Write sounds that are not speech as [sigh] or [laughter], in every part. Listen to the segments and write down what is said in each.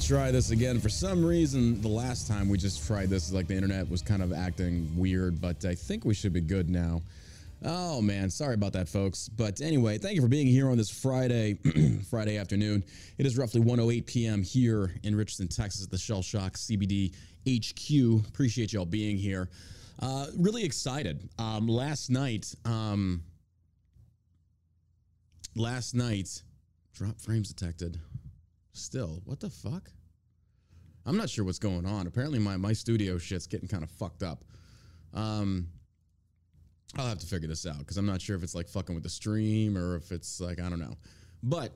to try this again. For some reason, the last time we just tried this, like the internet was kind of acting weird, but I think we should be good now. Oh man, sorry about that, folks. But anyway, thank you for being here on this Friday, [clears throat] Friday afternoon. It is roughly 1:08 p.m. here in Richardson, Texas, at the Shell Shock CBD HQ. Appreciate y'all being here. Uh, really excited. Um, last night, um, last night, drop frames detected. Still, what the fuck? I'm not sure what's going on. Apparently, my my studio shit's getting kind of fucked up. Um, I'll have to figure this out because I'm not sure if it's like fucking with the stream or if it's like I don't know. But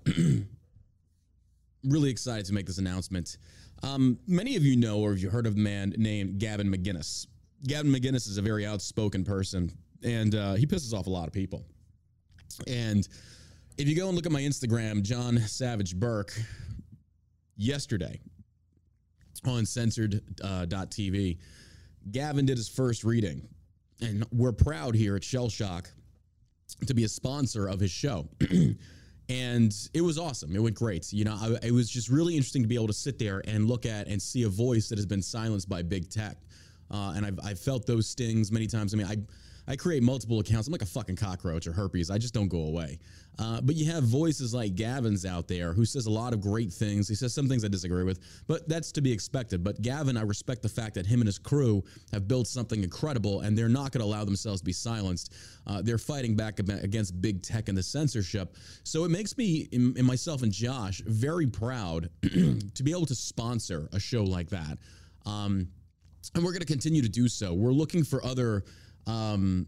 [clears throat] really excited to make this announcement. Um, many of you know or have you heard of a man named Gavin McInnes. Gavin McInnes is a very outspoken person, and uh, he pisses off a lot of people. And if you go and look at my Instagram, John Savage Burk, yesterday on censored.tv, uh, Gavin did his first reading. And we're proud here at Shell Shock to be a sponsor of his show. [clears throat] and it was awesome. It went great. You know, I, it was just really interesting to be able to sit there and look at and see a voice that has been silenced by big tech. Uh, and I've, I've felt those stings many times. I mean, I I create multiple accounts. I'm like a fucking cockroach or herpes. I just don't go away. Uh, but you have voices like Gavin's out there who says a lot of great things. He says some things I disagree with, but that's to be expected. But Gavin, I respect the fact that him and his crew have built something incredible and they're not going to allow themselves to be silenced. Uh, they're fighting back against big tech and the censorship. So it makes me, in, in myself and Josh, very proud [clears throat] to be able to sponsor a show like that. Um, and we're going to continue to do so. We're looking for other um,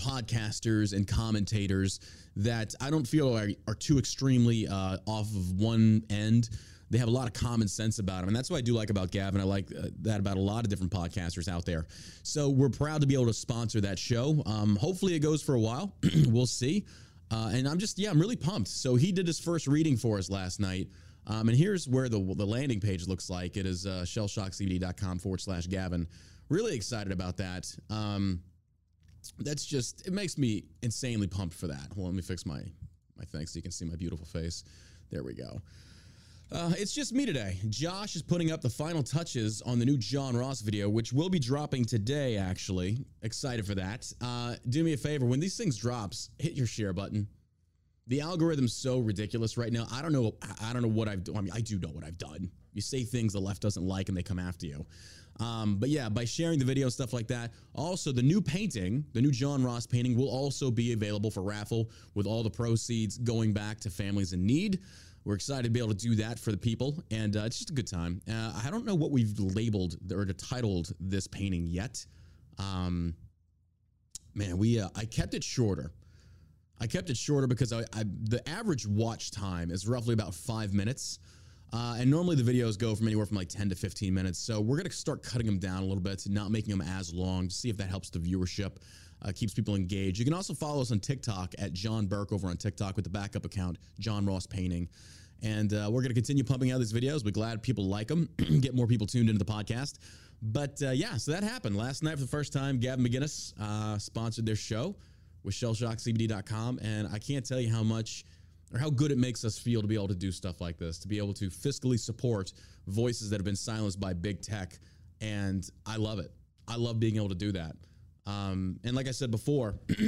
podcasters and commentators that I don't feel are, are too extremely uh, off of one end. They have a lot of common sense about them. And that's what I do like about Gavin. I like uh, that about a lot of different podcasters out there. So we're proud to be able to sponsor that show. Um, hopefully it goes for a while. [clears throat] we'll see. Uh, and I'm just, yeah, I'm really pumped. So he did his first reading for us last night. Um, and here's where the, the landing page looks like. It is uh, shellshockcbd.com forward slash Gavin. Really excited about that. Um, that's just it makes me insanely pumped for that. Well, let me fix my my thing so you can see my beautiful face. There we go. Uh, it's just me today. Josh is putting up the final touches on the new John Ross video, which will be dropping today. Actually, excited for that. Uh, do me a favor when these things drops, hit your share button. The algorithm's so ridiculous right now. I don't know. I don't know what I've done. I mean, I do know what I've done. You say things the left doesn't like, and they come after you. Um, but yeah, by sharing the video, and stuff like that. Also, the new painting, the new John Ross painting, will also be available for raffle with all the proceeds going back to families in need. We're excited to be able to do that for the people, and uh, it's just a good time. Uh, I don't know what we've labeled or titled this painting yet. Um, man, we uh, I kept it shorter. I kept it shorter because I, I, the average watch time is roughly about five minutes. Uh, and normally the videos go from anywhere from like 10 to 15 minutes. So we're going to start cutting them down a little bit, not making them as long to see if that helps the viewership, uh, keeps people engaged. You can also follow us on TikTok at John Burk over on TikTok with the backup account, John Ross Painting. And uh, we're going to continue pumping out these videos. We're glad people like them, [clears throat] get more people tuned into the podcast. But uh, yeah, so that happened last night for the first time. Gavin McInnes uh, sponsored their show with shellshockcbd.com. And I can't tell you how much or how good it makes us feel to be able to do stuff like this, to be able to fiscally support voices that have been silenced by big tech. And I love it. I love being able to do that. Um, and like I said before, [clears throat]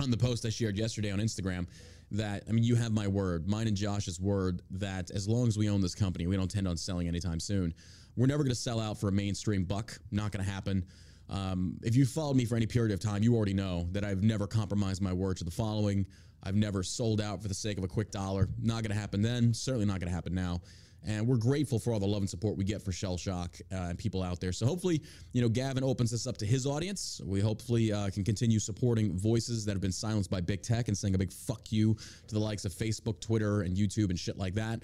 on the post I shared yesterday on Instagram, that I mean, you have my word, mine and Josh's word, that as long as we own this company, we don't intend on selling anytime soon. We're never going to sell out for a mainstream buck. Not going to happen. Um, if you followed me for any period of time, you already know that I've never compromised my word to the following. I've never sold out for the sake of a quick dollar. Not going to happen then. Certainly not going to happen now. And we're grateful for all the love and support we get for Shell Shock uh, and people out there. So hopefully, you know, Gavin opens this up to his audience. We hopefully uh, can continue supporting voices that have been silenced by big tech and saying a big fuck you to the likes of Facebook, Twitter, and YouTube and shit like that.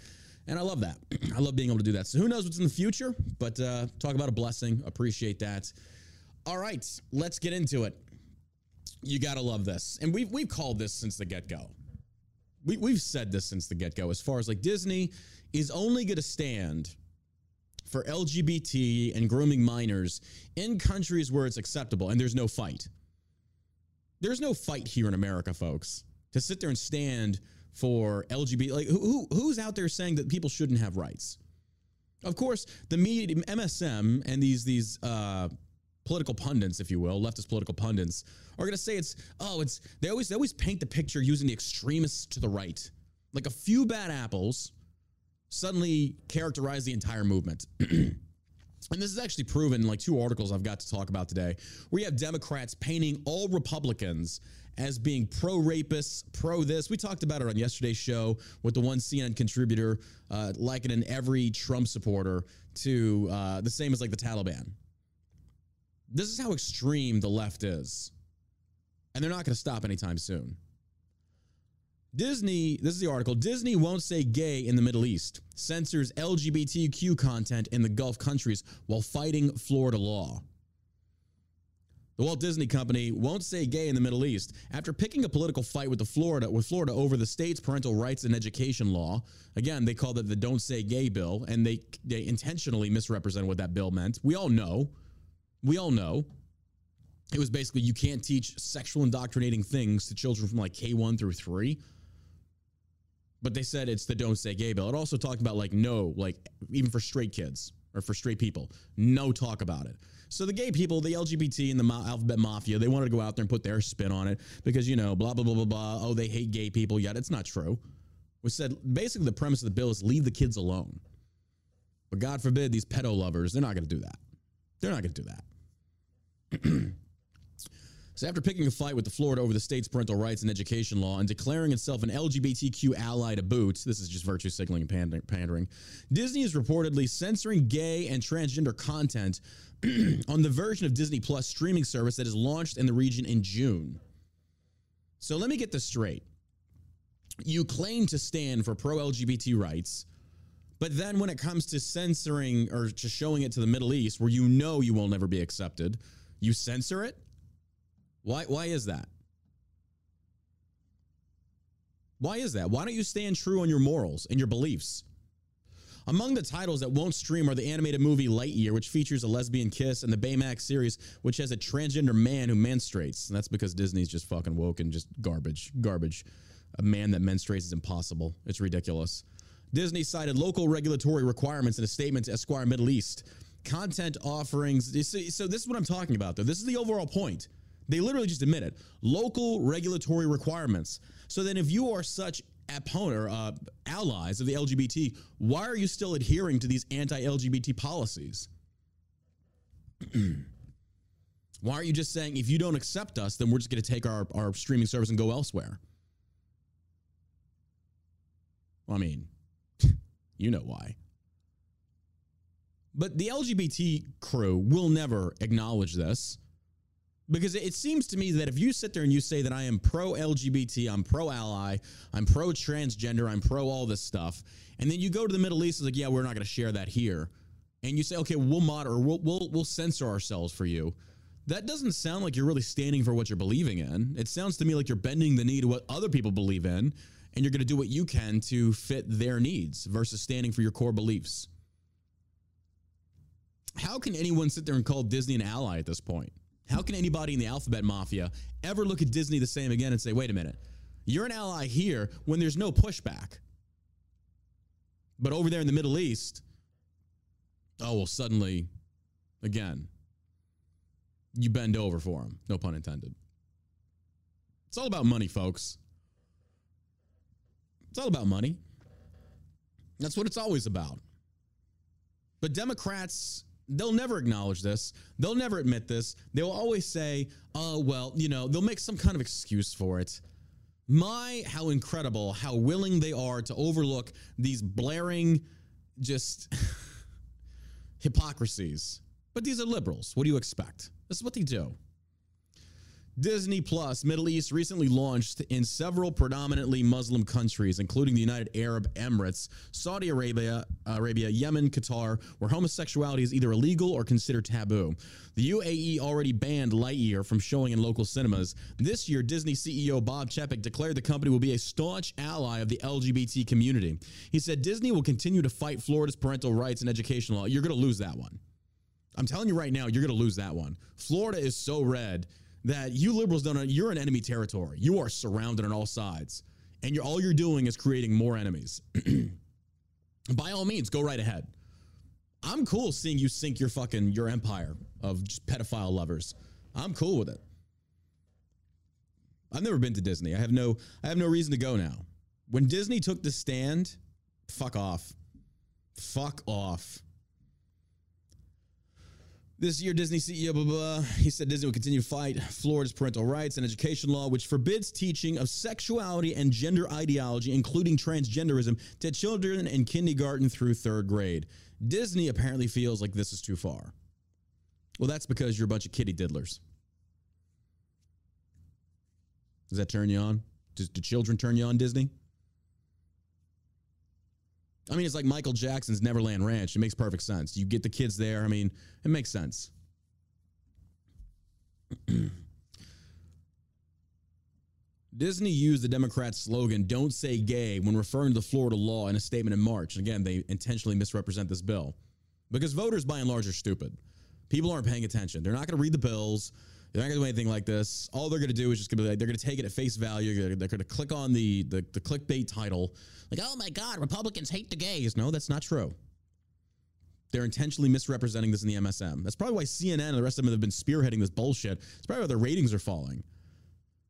And I love that. [clears throat] I love being able to do that. So who knows what's in the future? But uh, talk about a blessing. Appreciate that. All right, let's get into it you got to love this. And we've, we've called this since the get go. We, we've said this since the get go, as far as like Disney is only to stand for LGBT and grooming minors in countries where it's acceptable and there's no fight. There's no fight here in America, folks, to sit there and stand for LGBT. Like, who, who who's out there saying that people shouldn't have rights? Of course, the media, MSM, and these these uh, political pundits, if you will, leftist political pundits, are going to say it's oh, it's they always they always paint the picture using the extremists to the right, like a few bad apples suddenly characterize the entire movement. [clears throat] And this is actually proven in like two articles I've got to talk about today, you have Democrats painting all Republicans as being pro rapists, pro this. We talked about it on yesterday's show with the one CNN contributor uh, likening every Trump supporter to uh, the same as like the Taliban. This is how extreme the left is. And they're not going to stop anytime soon. Disney, this is the article Disney won't say gay in the Middle East, censors LGBTQ content in the Gulf countries while fighting Florida law. The Walt Disney Company won't say gay in the Middle East after picking a political fight with the Florida with Florida over the state's parental rights and education law. Again, they called it the "Don't Say Gay" bill, and they they intentionally misrepresented what that bill meant. We all know, we all know, it was basically you can't teach sexual indoctrinating things to children from like K one through three but they said it's the don't say gay bill. It also talked about like no, like even for straight kids or for straight people, no talk about it. So the gay people, the LGBT and the alphabet mafia, they wanted to go out there and put their spin on it because you know blah blah blah blah blah. Oh, they hate gay people. Yet it's not true. We said basically the premise of the bill is leave the kids alone. But God forbid these pedo lovers, they're not going to do that. They're not going to do that. [clears throat] So, after picking a fight with the Florida over the state's parental rights and education law and declaring itself an LGBTQ ally to boot, this is just virtue signaling and pandering, Disney is reportedly censoring gay and transgender content [clears throat] on the version of Disney Plus streaming service that is launched in the region in June. So, let me get this straight. You claim to stand for pro LGBT rights. But then when it comes to censoring or to showing it to the Middle East, where you know you will never be accepted, you censor it? Why, why is that? Why is that? Why don't you stand true on your morals and your beliefs? Among the titles that won't stream are the animated movie Lightyear, which features a lesbian kiss, and the Baymax series, which has a transgender man who menstruates. And that's because Disney's just fucking woke and just garbage. Garbage. A man that menstruates is impossible. It's ridiculous. Disney cited local regulatory requirements in a statement to Esquire Middle East. Content offerings. So, this is what I'm talking about, though. This is the overall point. They literally just admit it. Local regulatory requirements. So then, if you are such opponent uh, allies of the LGBT, why are you still adhering to these anti-LGBT policies? [clears throat] why aren't you just saying if you don't accept us, then we're just going to take our, our streaming service and go elsewhere? Well, I mean, [laughs] you know why. But the LGBT crew will never acknowledge this because it seems to me that if you sit there and you say that I am pro LGBT, I'm pro ally, I'm pro transgender, I'm pro all this stuff, and then you go to the Middle East, it's like, yeah, we're not going to share that here, and you say, okay, we'll mod or we'll, we'll we'll censor ourselves for you. That doesn't sound like you're really standing for what you're believing in. It sounds to me like you're bending the knee to what other people believe in, and you're going to do what you can to fit their needs versus standing for your core beliefs. How can anyone sit there and call Disney an ally at this point? How can anybody in the alphabet mafia ever look at Disney the same again and say, wait a minute, you're an ally here when there's no pushback? But over there in the Middle East, oh, well, suddenly, again, you bend over for them. No pun intended. It's all about money, folks. It's all about money. That's what it's always about. But Democrats they'll never acknowledge this. They'll never admit this. They'll always say, oh, well, you know, they'll make some kind of excuse for it. My, how incredible, how willing they are to overlook these blaring, just [laughs] hypocrisies. But these are liberals. What do you expect? This is what they do. Disney Plus Middle East recently launched in several predominantly Muslim countries, including the United Arab Emirates, Saudi Arabia, Arabia, Yemen, Qatar, where homosexuality is either illegal or considered taboo. The UAE already banned Lightyear from showing in local cinemas. This year, Disney CEO Bob Chapek declared the company will be a staunch ally of the LGBT community. He said Disney will continue to fight Florida's parental rights and education law. You're going to lose that one. I'm telling you right now, you're going to lose that one. Florida is so red that you liberals don't you're in enemy territory. You are surrounded on all sides. and you're all you're doing is creating more enemies. [clears throat] By all means, go right ahead. I'm cool seeing you sink your fucking your empire of just pedophile lovers. I'm cool with it. I've never been to Disney. I have no I have no reason to go now. When Disney took the stand, fuck off. Fuck off. This year, Disney CEO, blah, blah, he said Disney will continue to fight Florida's parental rights and education law, which forbids teaching of sexuality and gender ideology, including transgenderism, to children in kindergarten through third grade. Disney apparently feels like this is too far. Well, that's because you're a bunch of kitty diddlers. Does that turn you on? Does, do children turn you on, Disney? I mean, it's like Michael Jackson's Neverland Ranch. It makes perfect sense. You get the kids there. I mean, it makes sense. [clears throat] Disney used the Democrats' slogan, Don't Say Gay, when referring to the Florida law in a statement in March. Again, they intentionally misrepresent this bill because voters, by and large, are stupid. People aren't paying attention. They're not going to read the bills. They're not to do anything like this. All they're to do is just to be like, they're to take it at face value. They're, going to click on the, the, the clickbait title, like, oh my God, Republicans hate the gays. No, that's not true. They're intentionally misrepresenting this in the MSM. That's probably why CNN and the rest of them have been spearheading this bullshit. It's probably why their ratings are falling.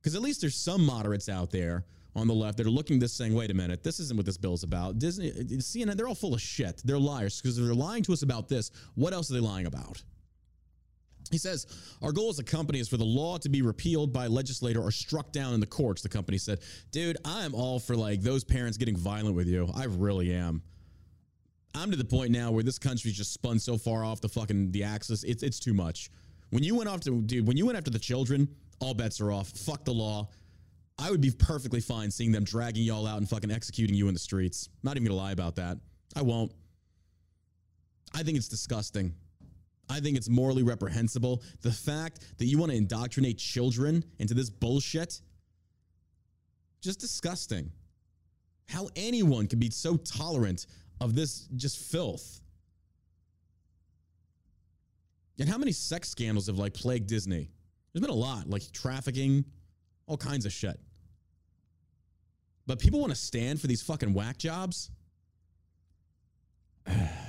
Because at least there's some moderates out there on the left that are looking this saying, wait a minute, this isn't what this bill is about. Disney, uh, CNN, they're all full of shit. They're liars. Because if they're lying to us about this, what else are they lying about? He says, Our goal as a company is for the law to be repealed by a legislator or struck down in the courts. The company said, Dude, I am all for like those parents getting violent with you. I really am. I'm to the point now where this country's just spun so far off the fucking the axis. It's it's too much. When you went off to dude, when you went after the children, all bets are off. Fuck the law. I would be perfectly fine seeing them dragging y'all out and fucking executing you in the streets. Not even gonna lie about that. I won't. I think it's disgusting. I think it's morally reprehensible. The fact that you want to indoctrinate children into this bullshit, just disgusting. How anyone can be so tolerant of this just filth. And how many sex scandals have like plagued Disney? There's been a lot, like trafficking, all kinds of shit. But people want to stand for these fucking whack jobs? [sighs]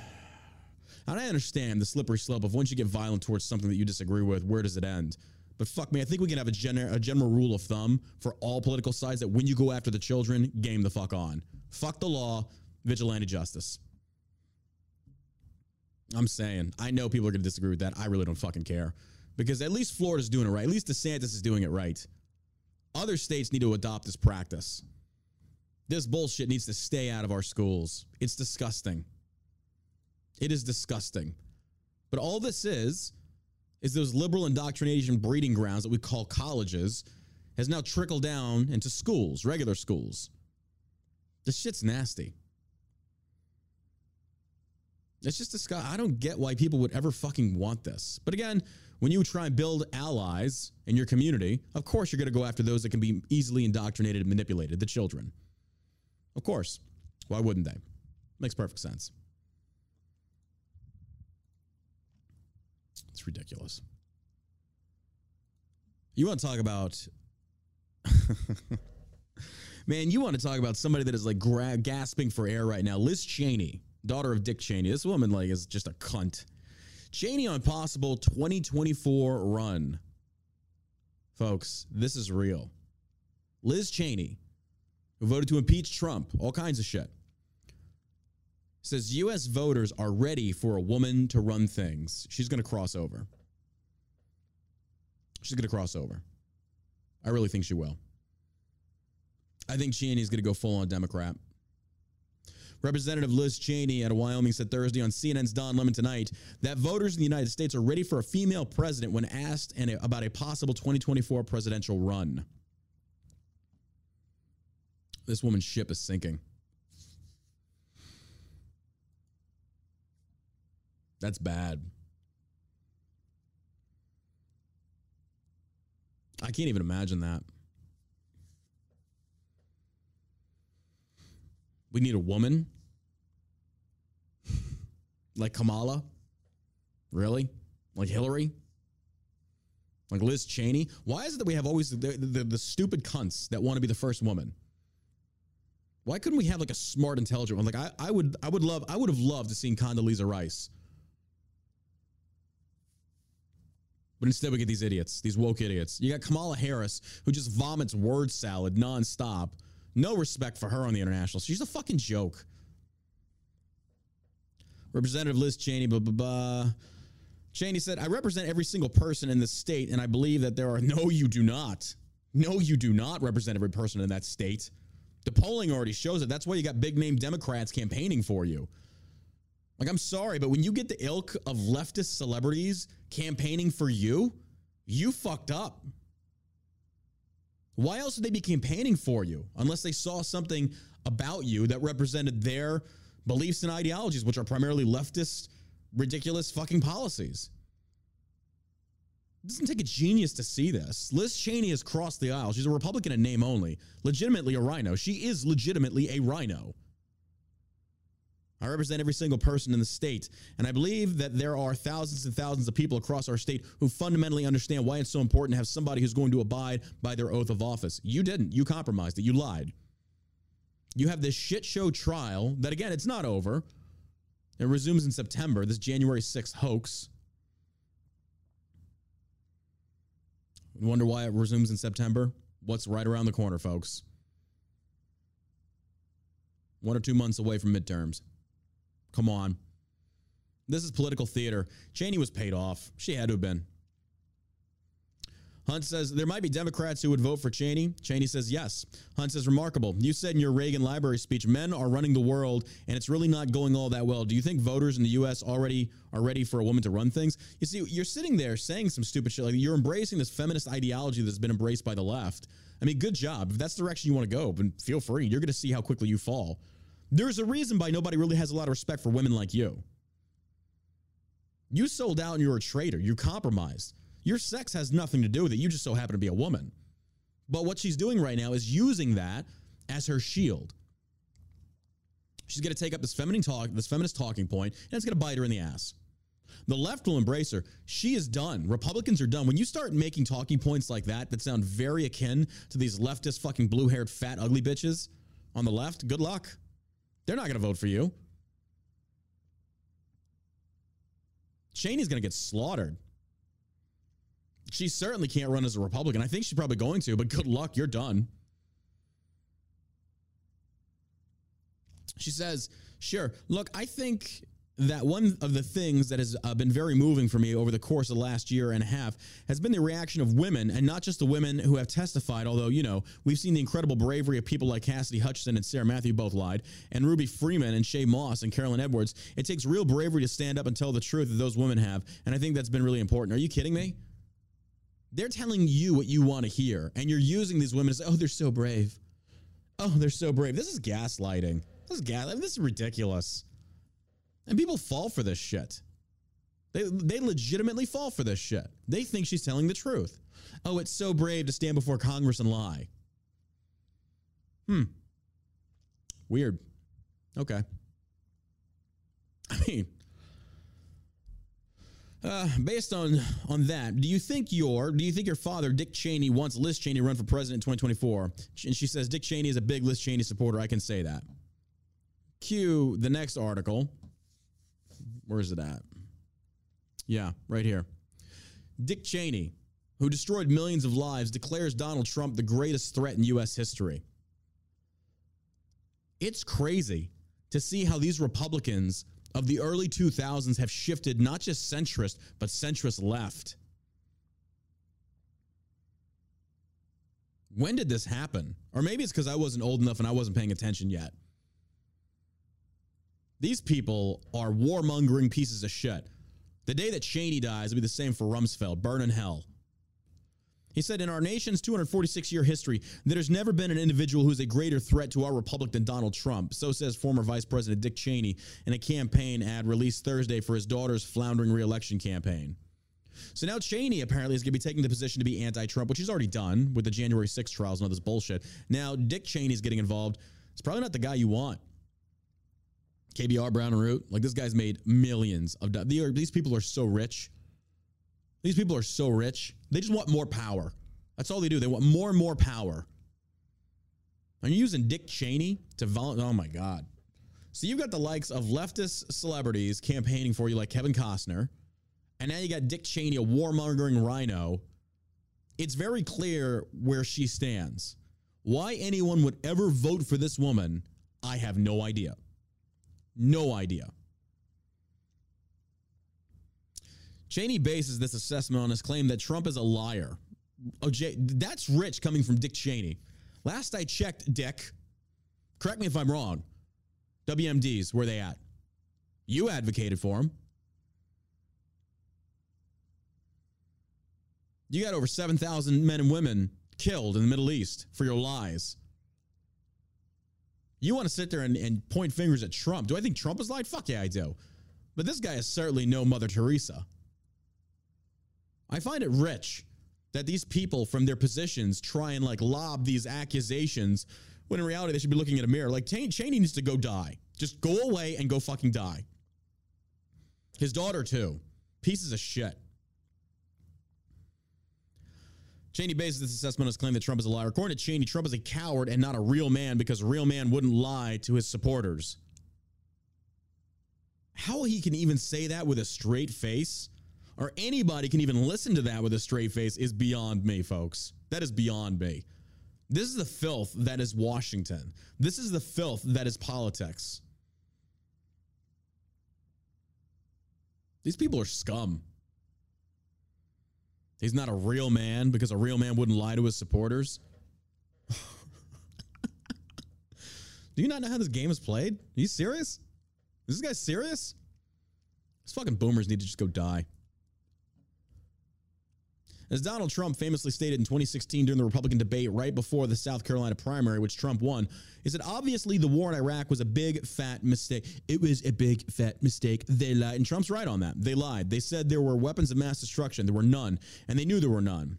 And I understand the slippery slope of once you get violent towards something that you disagree with, where does it end? But fuck me, I think we can have a, gen- a general rule of thumb for all political sides that when you go after the children, game the fuck on. Fuck the law, vigilante justice. I'm saying, I know people are going to disagree with that. I really don't fucking care. Because at least Florida's doing it right. At least DeSantis is doing it right. Other states need to adopt this practice. This bullshit needs to stay out of our schools. It's disgusting. It is disgusting. But all this is, is those liberal indoctrination breeding grounds that we call colleges has now trickled down into schools, regular schools. This shit's nasty. It's just disgusting. I don't get why people would ever fucking want this. But again, when you try and build allies in your community, of course you're going to go after those that can be easily indoctrinated and manipulated, the children. Of course. Why wouldn't they? Makes perfect sense. It's ridiculous. You want to talk about. [laughs] Man, you want to talk about somebody that is like gra- gasping for air right now. Liz Cheney, daughter of Dick Cheney. This woman like is just a cunt. Cheney on possible 2024 run. Folks, this is real. Liz Cheney, who voted to impeach Trump, all kinds of shit says US voters are ready for a woman to run things. She's going to cross over. She's going to cross over. I really think she will. I think Cheney is going to go full on Democrat. Representative Liz Cheney out of Wyoming said Thursday on CNN's Don Lemon tonight that voters in the United States are ready for a female president when asked about a possible 2024 presidential run. This woman's ship is sinking. That's bad. I can't even imagine that. We need a woman like Kamala? Really? Like Hillary? Like Liz Cheney? Why is it that we have always the, the, the stupid cunts that want to be the first woman? Why couldn't we have like a smart, intelligent one? Like I, I would, I would love, I would have loved to seen Condoleezza Rice. But instead, we get these idiots, these woke idiots. You got Kamala Harris, who just vomits word salad nonstop. No respect for her on the international. She's a fucking joke. Representative Liz Cheney, blah, blah, blah. Cheney said, I represent every single person in the state, and I believe that there are. No, you do not. No, you do not represent every person in that state. The polling already shows it. That's why you got big name Democrats campaigning for you. Like, I'm sorry, but when you get the ilk of leftist celebrities campaigning for you, you fucked up. Why else would they be campaigning for you unless they saw something about you that represented their beliefs and ideologies, which are primarily leftist, ridiculous fucking policies? It doesn't take a genius to see this. Liz Cheney has crossed the aisle. She's a Republican in name only, legitimately a RINO. She is legitimately a RINO. I represent every single person in the state, and I believe that there are thousands and thousands of people across our state who fundamentally understand why it's so important to have somebody who's going to abide by their oath of office. You didn't. You compromised it. You lied. You have this shit show trial that, again, it's not over. It resumes in September, this January 6th hoax. Wonder why it resumes in September? What's right around the corner, folks? One or two months away from midterms. Come on. This is political theater. Cheney was paid off. She had to have been. Hunt says there might be Democrats who would vote for Cheney. Cheney says yes. Hunt says remarkable. You said in your Reagan Library speech, men are running the world, and it's really not going all that well. Do you think voters in the U.S. already are ready for a woman to run things? You see, you're sitting there saying some stupid shit like you're embracing this feminist ideology that's been embraced by the left. I mean, good job. If that's the direction you want to go, then feel free. You're going to see how quickly you fall. There's a reason why nobody really has a lot of respect for women like you. You sold out and you're a traitor. You compromised. Your sex has nothing to do with it. You just so happen to be a woman. But what she's doing right now is using that as her shield. She's going to take up this feminine talk, this feminist talking point, and it's going to bite her in the ass. The left will embrace her. She is done. Republicans are done. When you start making talking points like that that sound very akin to these leftist fucking blue-haired fat ugly bitches on the left, good luck. They're not going to vote for you. Cheney's going to get slaughtered. She certainly can't run as a Republican. I think she's probably going to, but good luck. You're done. She says, sure. Look, I think that one of the things that has uh, been very moving for me over the course of the last year and a half has been the reaction of women, and not just the women who have testified, although, you know, we've seen the incredible bravery of people like Cassidy Hutchinson and Sarah Matthew both lied, and Ruby Freeman and Shaye Moss and Caroline Edwards. It takes real bravery to stand up and tell the truth that those women have, and I think that's been really important. Are you kidding me? They're telling you what you want to hear, and you're using these women as, oh, they're so brave. Oh, they're so brave. This is gaslighting. This is gas. This is ridiculous. And people fall for this shit. They, they legitimately fall for this shit. They think she's telling the truth. Oh, it's so brave to stand before Congress and lie. Hmm. Weird. Okay. I mean, uh, based on on that, do you think your do you think your father Dick Cheney wants Liz Cheney to run for president in 2024? And she says Dick Cheney is a big Liz Cheney supporter. I can say that. Cue the next article. Where is it at? Yeah, right here. Dick Cheney, who destroyed millions of lives, declares Donald Trump the greatest threat in U.S. history. It's crazy to see how these Republicans of the early 2000s have shifted not just centrist, but centrist left. When did this happen? Or maybe it's because I wasn't old enough and I wasn't paying attention yet. These people are warmongering pieces of shit. The day that Cheney dies will be the same for Rumsfeld. Burn in hell. He said, in our nation's 246 year history, there's never been an individual who's a greater threat to our republic than Donald Trump. So says former Vice President Dick Cheney in a campaign ad released Thursday for his daughter's floundering reelection campaign. So now Cheney apparently is going to be taking the position to be anti Trump, which he's already done with the January 6 trials and all this bullshit. Now Dick Cheney's getting involved. It's probably not the guy you want. KBR Brown and Root, like this guy's made millions of dollars. These people are so rich. These people are so rich. They just want more power. That's all they do. They want more and more power. Are you using Dick Cheney to volunteer? Oh my God. So you've got the likes of leftist celebrities campaigning for you, like Kevin Costner, and now you got Dick Cheney, a warmongering RINO. It's very clear where she stands. Why anyone would ever vote for this woman, I have no idea. No idea. Cheney bases this assessment on his claim that Trump is a liar. Oh, Jay, that's rich coming from Dick Cheney. Last I checked, Dick, correct me if I'm wrong. WMDs, where they at? You advocated for them. You got over 7,000 men and women killed in the Middle East for your lies. You want to sit there and, and point fingers at Trump. Do I think Trump has lied? Fuck yeah, I do. But this guy is certainly no Mother Teresa. I find it rich that these people from their positions try and like lob these accusations when in reality they should be looking at a mirror. Like Cheney needs to go die. Just go away and go fucking die. His daughter too. Pieces of shit. Cheney bases this assessment on his claim that Trump is a liar. According to Cheney, Trump is a coward and not a real man because a real man wouldn't lie to his supporters. How he can even say that with a straight face or anybody can even listen to that with a straight face is beyond me, folks. That is beyond me. This is the filth that is Washington. This is the filth that is politics. These people are scum. He's not a real man because a real man wouldn't lie to his supporters. [laughs] Do you not know how this game is played? Are you serious? Is this guy serious? These fucking boomers need to just go die. As Donald Trump famously stated in 2016 during the Republican debate right before the South Carolina primary, which Trump won, is that obviously the war in Iraq was a big fat mistake. It was a big fat mistake. They lied. And Trump's right on that. They lied. They said there were weapons of mass destruction. There were none. And they knew there were none.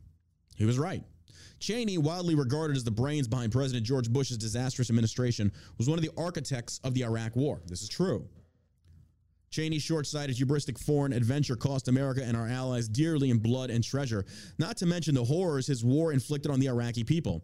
He was right. Cheney, widely regarded as the brains behind President George Bush's disastrous administration, was one of the architects of the Iraq War. This is true. Cheney's short sighted, hubristic foreign adventure cost America and our allies dearly in blood and treasure, not to mention the horrors his war inflicted on the Iraqi people.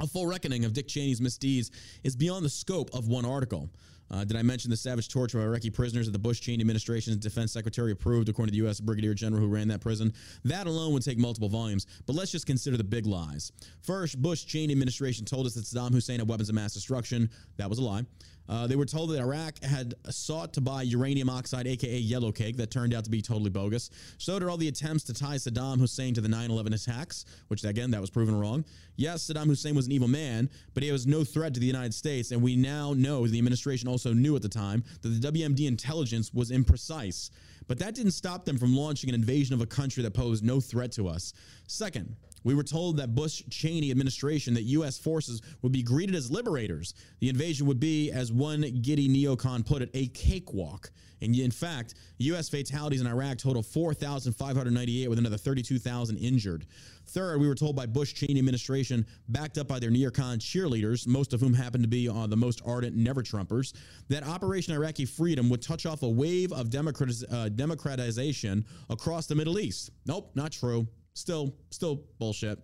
A full reckoning of Dick Cheney's misdeeds is beyond the scope of one article. Uh, did I mention the savage torture of Iraqi prisoners that the Bush Cheney administration's defense secretary approved, according to the U.S. Brigadier General who ran that prison? That alone would take multiple volumes, but let's just consider the big lies. First, Bush Cheney administration told us that Saddam Hussein had weapons of mass destruction. That was a lie. Uh, they were told that Iraq had sought to buy uranium oxide, aka yellow cake, that turned out to be totally bogus. So did all the attempts to tie Saddam Hussein to the 9 11 attacks, which again, that was proven wrong. Yes, Saddam Hussein was an evil man, but he was no threat to the United States, and we now know the administration also knew at the time that the WMD intelligence was imprecise. But that didn't stop them from launching an invasion of a country that posed no threat to us. Second, we were told that Bush Cheney administration that U.S. forces would be greeted as liberators. The invasion would be, as one giddy neocon put it, a cakewalk. And in fact, U.S. fatalities in Iraq total 4,598 with another 32,000 injured. Third, we were told by Bush Cheney administration, backed up by their neocon cheerleaders, most of whom happen to be uh, the most ardent never Trumpers, that Operation Iraqi Freedom would touch off a wave of democratiz- uh, democratization across the Middle East. Nope, not true. Still, still bullshit.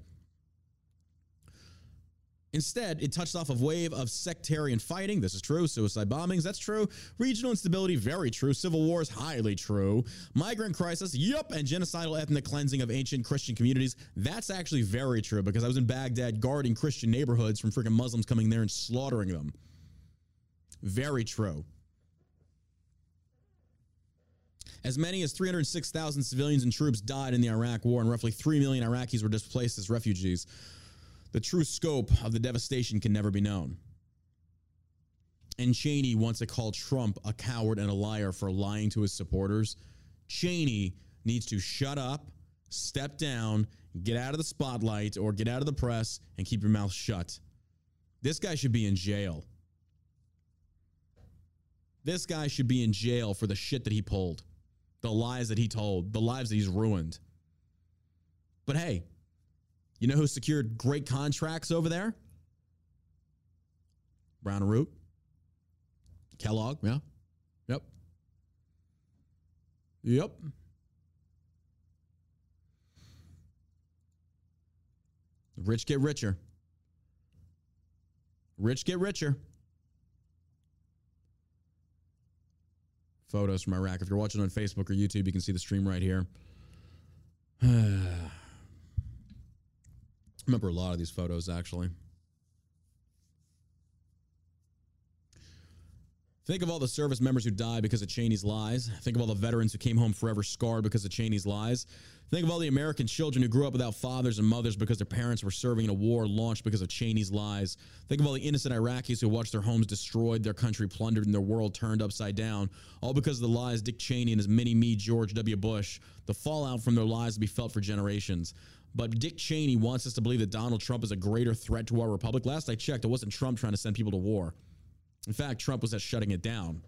Instead, it touched off a wave of sectarian fighting. This is true. Suicide bombings. That's true. Regional instability. Very true. Civil wars. Highly true. Migrant crisis. Yup. And genocidal ethnic cleansing of ancient Christian communities. That's actually very true because I was in Baghdad guarding Christian neighborhoods from freaking Muslims coming there and slaughtering them. Very true. As many as 306,000 civilians and troops died in the Iraq War, and roughly 3 million Iraqis were displaced as refugees. The true scope of the devastation can never be known. And Cheney wants to call Trump a coward and a liar for lying to his supporters. Cheney needs to shut up, step down, get out of the spotlight or get out of the press and keep your mouth shut. This guy should be in jail. This guy should be in jail for the shit that he pulled the lies that he told, the lives that he's ruined. But hey, you know who secured great contracts over there? Brown and Root. Kellogg, yeah. Yep. Yep. The rich get richer. Rich get richer. Photos from Iraq. If you're watching on Facebook or YouTube, you can see the stream right here. [sighs] remember a lot of these photos actually. Think of all the service members who died because of Cheney's lies. Think of all the veterans who came home forever scarred because of Cheney's lies. Think of all the American children who grew up without fathers and mothers because their parents were serving in a war launched because of Cheney's lies. Think of all the innocent Iraqis who watched their homes destroyed, their country plundered, and their world turned upside down, all because of the lies Dick Cheney and his mini me George W. Bush. The fallout from their lies will be felt for generations. But Dick Cheney wants us to believe that Donald Trump is a greater threat to our republic. Last I checked, it wasn't Trump trying to send people to war. In fact, Trump was at shutting it down.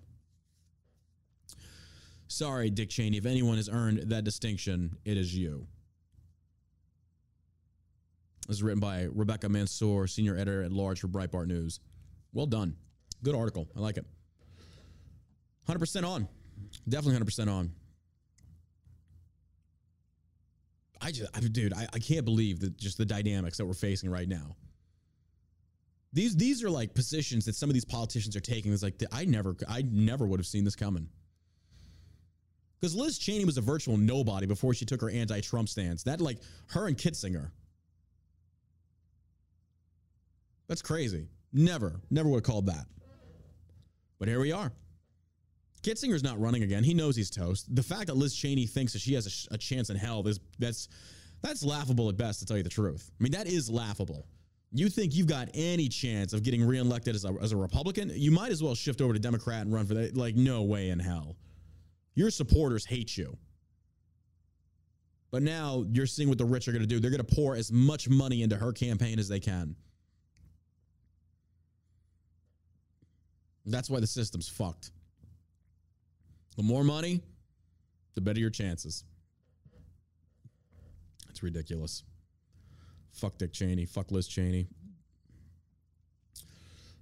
Sorry, Dick Cheney. If anyone has earned that distinction, it is you. This is written by Rebecca Mansour, senior editor at large for Breitbart News. Well done. Good article. I like it. 100% on. Definitely 100% on. I just, I, dude, I, I can't believe that just the dynamics that we're facing right now. These these are like positions that some of these politicians are taking. It's like I never I never would have seen this coming. Because Liz Cheney was a virtual nobody before she took her anti-Trump stance. That like her and Kinzinger. That's crazy. Never, never would have called that. But here we are. Kinzinger's not running again. He knows he's toast. The fact that Liz Cheney thinks that she has a, a chance in hell is that's that's laughable at best, to tell you the truth. I mean, that is laughable you think you've got any chance of getting reelected as a, as a Republican, you might as well shift over to Democrat and run for that. Like, no way in hell. Your supporters hate you. But now you're seeing what the rich are going to do. They're going to pour as much money into her campaign as they can. That's why the system's fucked. The more money, the better your chances. It's ridiculous. Fuck Dick Cheney. Fuck Liz Cheney.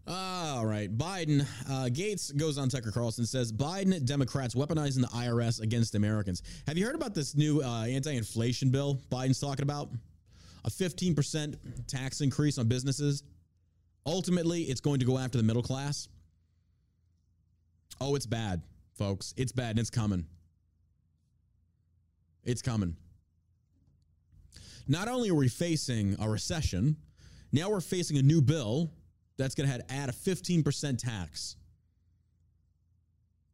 All right. Biden, uh, Gaetz goes on Tucker Carlson, says Biden Democrats weaponizing the IRS against Americans. Have you heard about this new uh, anti inflation bill Biden's talking about? A 15% tax increase on businesses. Ultimately, it's going to go after the middle class. Oh, it's bad, folks. It's bad and it's coming. It's coming. Not only are we facing a recession, now we're facing a new bill that's going to add a 15% tax.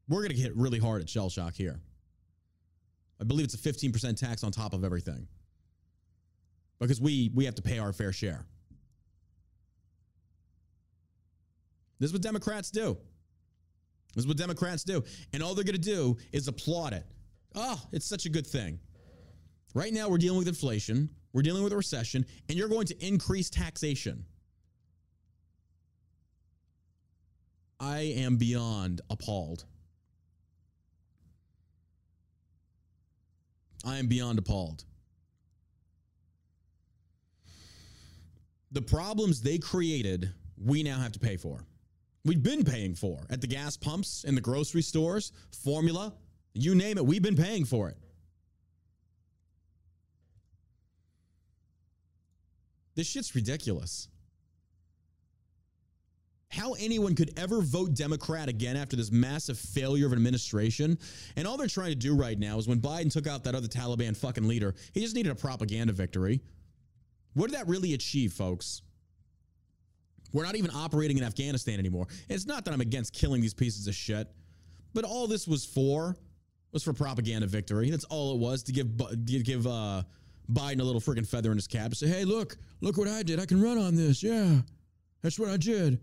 We're going to get really hard at shell shock here. I believe it's a 15% tax on top of everything because we, we have to pay our fair share. This is what Democrats do. This is what Democrats do. And all they're going to do is applaud it. Oh, it's such a good thing. Right now, we're dealing with inflation. We're dealing with a recession, and you're going to increase taxation. I am beyond appalled. I am beyond appalled. The problems they created, we now have to pay for. We've been paying for at the gas pumps, in the grocery stores, formula, you name it, we've been paying for it. This shit's ridiculous. How anyone could ever vote Democrat again after this massive failure of an administration. And all they're trying to do right now is when Biden took out that other Taliban fucking leader, he just needed a propaganda victory. What did that really achieve, folks? We're not even operating in Afghanistan anymore. And it's not that I'm against killing these pieces of shit, but all this was for was for propaganda victory. That's all it was to give give uh, Biden a little freaking feather in his cap and say, hey, look, look what I did. I can run on this. Yeah, that's what I did.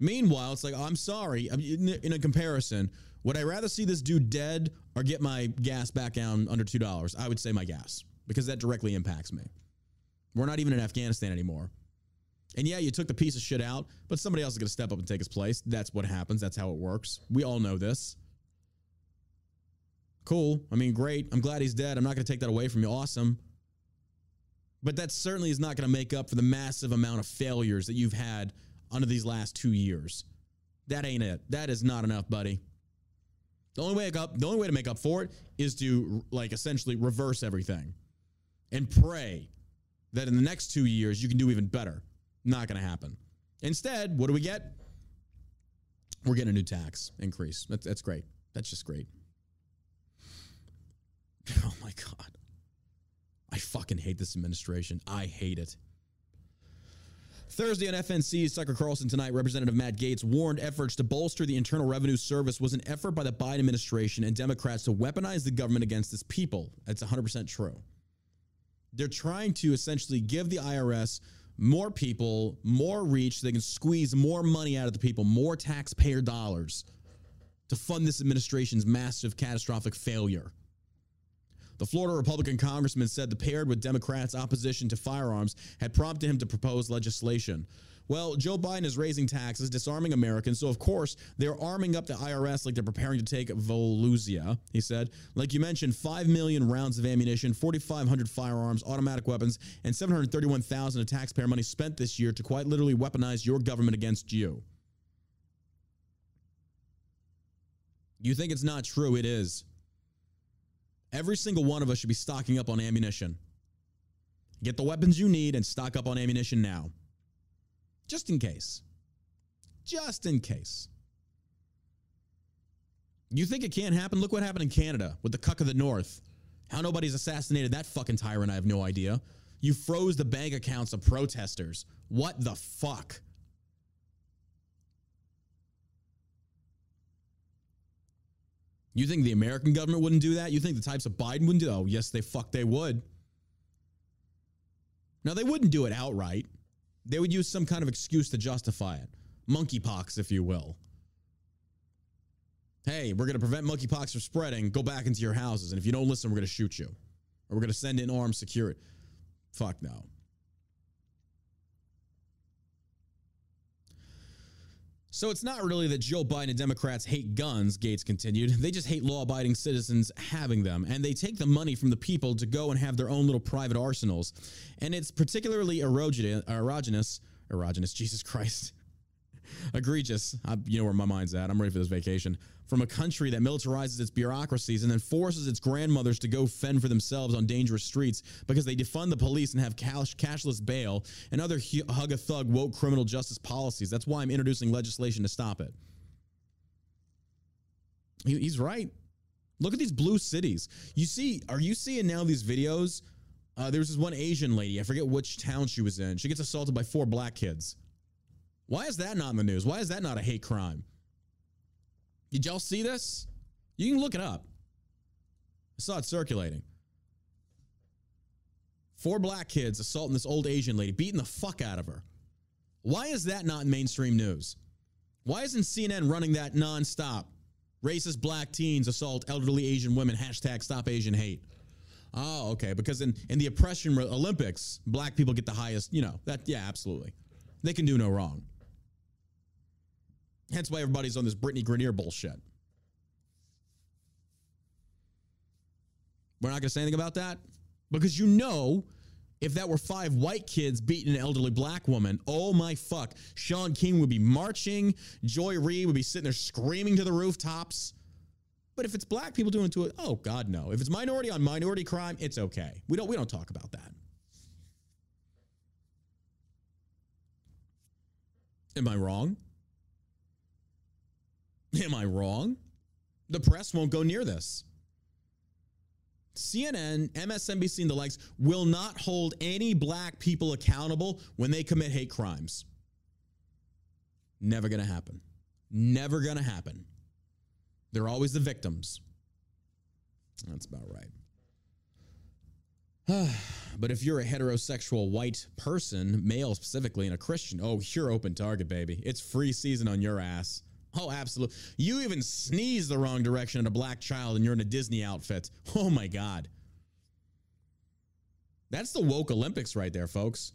Meanwhile, it's like, I'm sorry. In a comparison, would I rather see this dude dead or get my gas back down under $2? I would say my gas because that directly impacts me. We're not even in Afghanistan anymore. And yeah, you took the piece of shit out, but somebody else is going to step up and take his place. That's what happens. That's how it works. We all know this. Cool. I mean, great. I'm glad he's dead. I'm not going to take that away from you. Awesome. But that certainly is not going to make up for the massive amount of failures that you've had under these last two years. That ain't it. That is not enough, buddy. The only way up, the only way to make up for it is to like essentially reverse everything and pray that in the next two years you can do even better. Not going to happen. Instead, what do we get? We're getting a new tax increase. That's, that's great. That's just great. [laughs] Oh my God. I fucking hate this administration. I hate it. Thursday on FNC's Tucker Carlson tonight, Representative Matt Gaetz warned efforts to bolster the Internal Revenue Service was an effort by the Biden administration and Democrats to weaponize the government against its people. That's 100% true. They're trying to essentially give the IRS more people, more reach. So they can squeeze more money out of the people, more taxpayer dollars to fund this administration's massive catastrophic failure. The Florida Republican congressman said the paired with Democrats' opposition to firearms had prompted him to propose legislation. Well, Joe Biden is raising taxes, disarming Americans, so of course they're arming up the IRS like they're preparing to take Fallujah, he said. Like you mentioned, 5 million rounds of ammunition, 4,500 firearms, automatic weapons, and 731,000 of taxpayer money spent this year to quite literally weaponize your government against you. You think it's not true? It is. Every single one of us should be stocking up on ammunition. Get the weapons you need and stock up on ammunition now. Just in case. Just in case. You think it can't happen? Look what happened in Canada with the cuck of the North. How nobody's assassinated that fucking tyrant, I have no idea. You froze the bank accounts of protesters. What the fuck? You think the American government wouldn't do that? You think the types of Biden wouldn't do that? Oh, yes, they fuck they would. Now they wouldn't do it outright. They would use some kind of excuse to justify it. Monkeypox, if you will. Hey, we're going to prevent monkeypox from spreading. Go back into your houses. And if you don't listen, we're going to shoot you. Or we're going to send in armed security. Fuck no. So it's not really that Joe Biden and Democrats hate guns, Gaetz continued. [laughs] They just hate law abiding citizens having them. And they take the money from the people to go and have their own little private arsenals. And it's particularly erogenous, erogenous, erogenous, [laughs] Jesus Christ egregious. I, you know where my mind's at. I'm ready for this vacation. From a country that militarizes its bureaucracies and then forces its grandmothers to go fend for themselves on dangerous streets because they defund the police and have cash, cashless bail and other hug a thug woke criminal justice policies. That's why I'm introducing legislation to stop it. He, he's right. Look at these blue cities. You see, are you seeing now these videos? Uh, there was this one Asian lady. I forget which town she was in. She gets assaulted by four black kids. Why is that not in the news? Why is that not a hate crime? Did y'all see this? You can look it up. I saw it circulating. Four black kids assaulting this old Asian lady, beating the fuck out of her. Why is that not in mainstream news? Why isn't CNN running that nonstop? Racist black teens assault elderly Asian women, hashtag stop Asian hate. Oh, okay. Because in, in the oppression Olympics, black people get the highest, you know, that, yeah, absolutely. They can do no wrong. Hence why everybody's on this Brittney Griner bullshit. We're not going to say anything about that because you know if that were five white kids beating an elderly black woman, oh my fuck, Shaun King would be marching, Joy Reid would be sitting there screaming to the rooftops. But if it's black people doing it to it, oh god no. If it's minority on minority crime, it's okay. We don't we don't talk about that. Am I wrong? Am I wrong? The press won't go near this. CNN, MSNBC, and the likes will not hold any black people accountable when they commit hate crimes. Never to happen. Never to happen. They're always the victims. That's about right. [sighs] but if you're a heterosexual white person, male specifically, and a Christian, oh, you're open target, baby. It's free season on your ass. Oh, absolutely. You even sneeze the wrong direction at a black child and you're in a Disney outfit. [laughs] Oh my God. That's the woke Olympics right there, folks.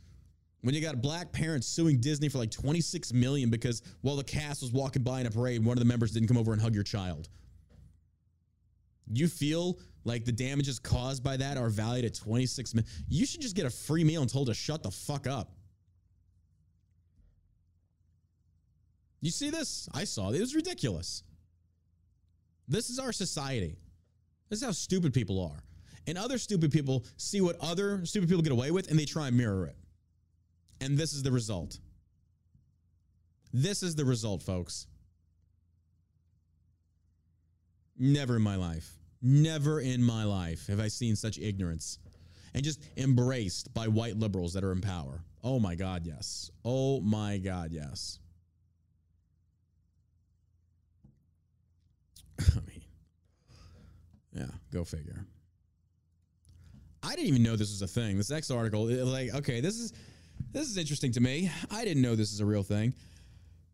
When you got black parents suing Disney for like 26 million because while the cast was walking by in a parade, one of the members didn't come over and hug your child. You feel like the damages caused by that are valued at 26 million. You should just get a free meal and told to shut the fuck up. You see this? I saw it. It was ridiculous. This is our society. This is how stupid people are. And other stupid people see what other stupid people get away with and they try and mirror it. And this is the result. This is the result, folks. Never in my life, never in my life have I seen such ignorance and just embraced by white liberals that are in power. Oh my God, yes. Oh my God, yes. [laughs] I mean, yeah, go figure. I didn't even know this was a thing. This next article, like, okay, this is this is interesting to me. I didn't know this is a real thing.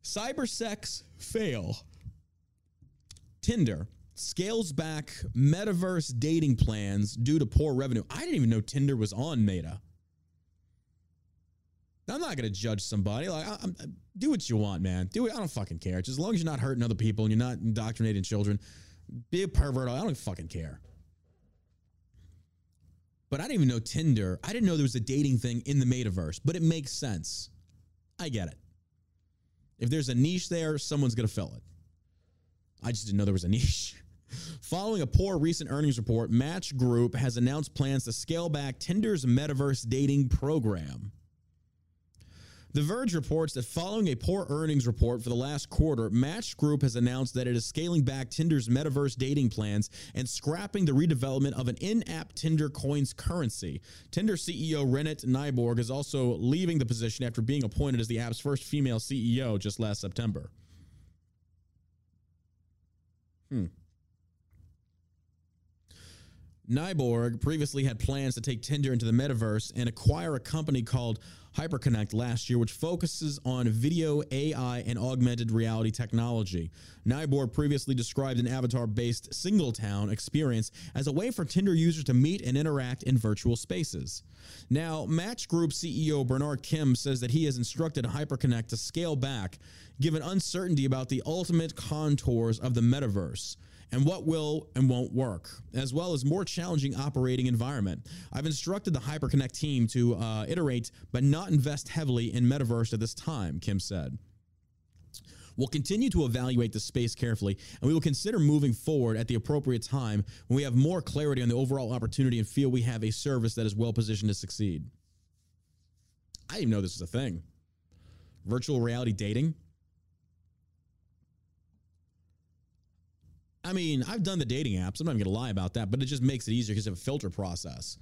Cybersex fail. Tinder scales back metaverse dating plans due to poor revenue. I didn't even know Tinder was on Meta. I'm not to judge somebody. Like, I, I, uh, do what you want, man. Do it. I don't fucking care. Just as long as you're not hurting other people and you're not indoctrinating children, be a pervert. I don't fucking care. But I didn't even know Tinder. I didn't know there was a dating thing in the metaverse, but it makes sense. I get it. If there's a niche there, someone's to fill it. I just didn't know there was a [laughs] niche. Following a poor recent earnings report, Match Group has announced plans to scale back Tinder's metaverse dating program. The Verge reports that following a poor earnings report for the last quarter, Match Group has announced that it is scaling back Tinder's metaverse dating plans and scrapping the redevelopment of an in-app Tinder coins currency. Tinder CEO Renate Nyborg is also leaving the position after being appointed as the app's first female CEO just last September. Hmm. Nyborg previously had plans to take Tinder into the metaverse and acquire a company called Hyperconnect last year, which focuses on video, AI, and augmented reality technology. Nyborg previously described an avatar based Singletown experience as a way for Tinder users to meet and interact in virtual spaces. Now, Match Group CEO Bernard Kim says that he has instructed Hyperconnect to scale back, given uncertainty about the ultimate contours of the metaverse and what will and won't work, as well as more challenging operating environment. I've instructed the Hyperconnect team to uh, iterate but not invest heavily in metaverse at this time, Kim said. We'll continue to evaluate the space carefully, and we will consider moving forward at the appropriate time when we have more clarity on the overall opportunity and feel we have a service that is well positioned to succeed. I didn't know this was a thing. Virtual reality dating. I mean, I've done the dating apps. I'm not even to lie about that, but it just makes it easier because of a filter process.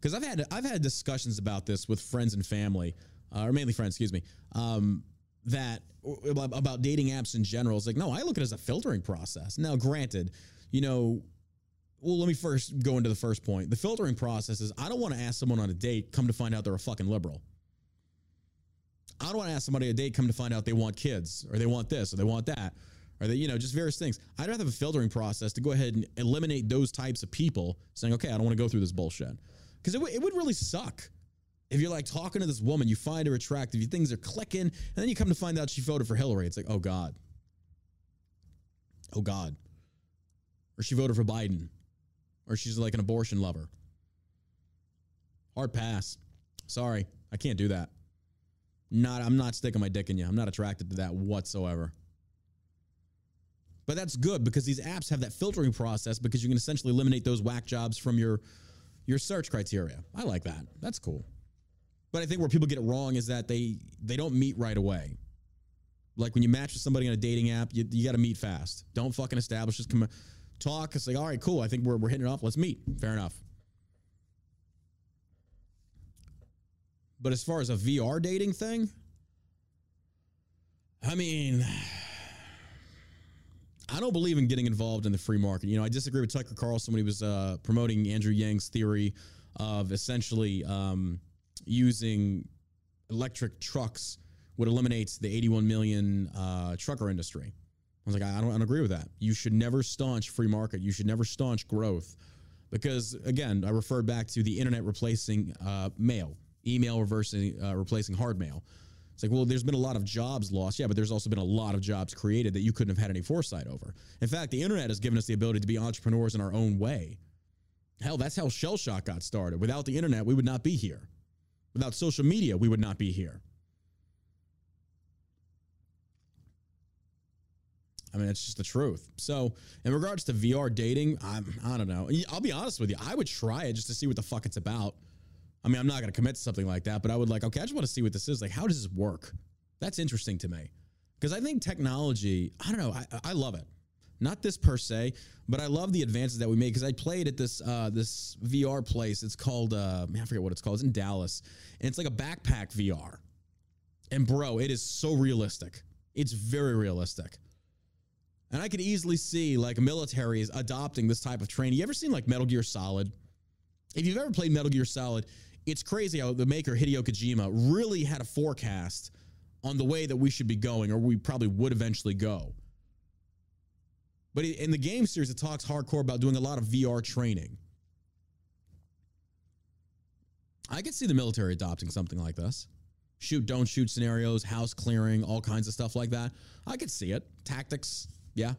Because I've had I've had discussions about this with friends and family, uh, or mainly friends, excuse me, um, that about dating apps in general. It's like, no, I look at it as a filtering process. Now, granted, you know, well, let me first go into the first point. The filtering process is I don't want to ask someone on a date, come to find out they're a fucking liberal. I don't want to ask somebody a date, come to find out they want kids, or they want this, or they want that or that you know just various things. I'd rather have a filtering process to go ahead and eliminate those types of people saying okay i don't want to go through this bullshit. Because it, w- it would really suck if you're like talking to this woman you find her attractive you things are clicking and then you come to find out she voted for hillary. It's like oh god. Oh god. Or she voted for biden. Or she's like an abortion lover. Hard pass. Sorry. I can't do that. Not i'm not sticking my dick in you i'm not attracted to that whatsoever but that's good because these apps have that filtering process because you can essentially eliminate those whack jobs from your your search criteria. I like that. That's cool. But I think where people get it wrong is that they they don't meet right away. Like when you match with somebody on a dating app, you, you got to meet fast. Don't fucking establish just come talk. It's like, all right, cool. I think we're, we're hitting it off. Let's meet. Fair enough. But as far as a VR dating thing, I mean, I don't believe in getting involved in the free market. You know, I disagree with Tucker Carlson when he was uh, promoting Andrew Yang's theory of essentially um, using electric trucks would eliminate the 81 million uh, trucker industry. I was like, I don't, I don't agree with that. You should never staunch free market. You should never staunch growth because, again, I referred back to the internet replacing uh, mail, email reversing, uh, replacing hard mail. It's like, well, there's been a lot of jobs lost. Yeah, but there's also been a lot of jobs created that you couldn't have had any foresight over. In fact, the internet has given us the ability to be entrepreneurs in our own way. Hell, that's how Shell Shock got started. Without the internet, we would not be here. Without social media, we would not be here. I mean, it's just the truth. So, in regards to VR dating, I'm, I don't know. I'll be honest with you. I would try it just to see what the fuck it's about. I mean, I'm not going to commit to something like that, but I would like, okay, I just want to see what this is. Like, how does this work? That's interesting to me Because I think technology, I don't know, I, I love it. Not this per se, but I love the advances that we made because I played at this uh, this VR place. It's called uh, man, I forget what it's called. It's in Dallas, and it's like a backpack VR. And bro, it is so realistic. It's very realistic. And I could easily see like militaries adopting this type of training. You ever seen like Metal Gear Solid? If you've ever played Metal Gear Solid, it's crazy how the maker Hideo Kojima really had a forecast on the way that we should be going, or we probably would eventually go. But in the game series, it talks hardcore about doing a lot of VR training. I could see the military adopting something like this. Shoot, don't shoot scenarios, house clearing, all kinds of stuff like that. I could see it. Tactics, yeah,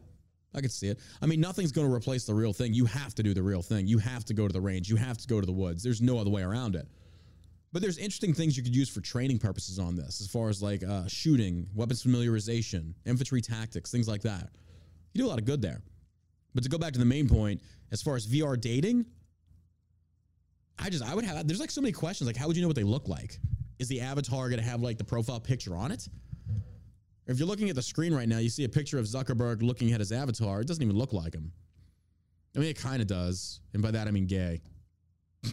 I could see it. I mean, nothing's going to replace the real thing. You have to do the real thing. You have to go to the range. You have to go to the woods. There's no other way around it. But there's interesting things you could use for training purposes on this, as far as like uh, shooting, weapons familiarization, infantry tactics, things like that. You do a lot of good there. But to go back to the main point, as far as VR dating, I just I would have there's like so many questions. Like, how would you know what they look like? Is the avatar going to have like the profile picture on it? If you're looking at the screen right now, you see a picture of Zuckerberg looking at his avatar. It doesn't even look like him. I mean, it kind of does. And by that, I mean gay. [laughs]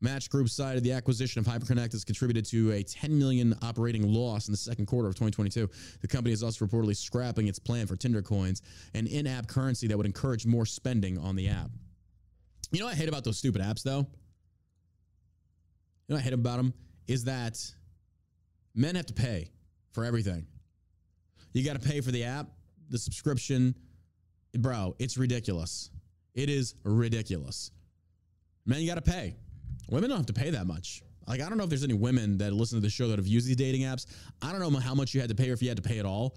Match Group cited the acquisition of HyperConnect has contributed to a 10 million operating loss in the second quarter of 2022. The company is also reportedly scrapping its plan for Tinder coins, an in-app currency that would encourage more spending on the app. You know what I hate about those stupid apps, though? You know what I hate about them is that men have to pay for everything. You got to pay for the app, the subscription. Bro, it's ridiculous. It is ridiculous. Men, you got to pay. Women don't have to pay that much. Like, I don't know if there's any women that listen to the show that have used these dating apps. I don't know how much you had to pay or if you had to pay at all,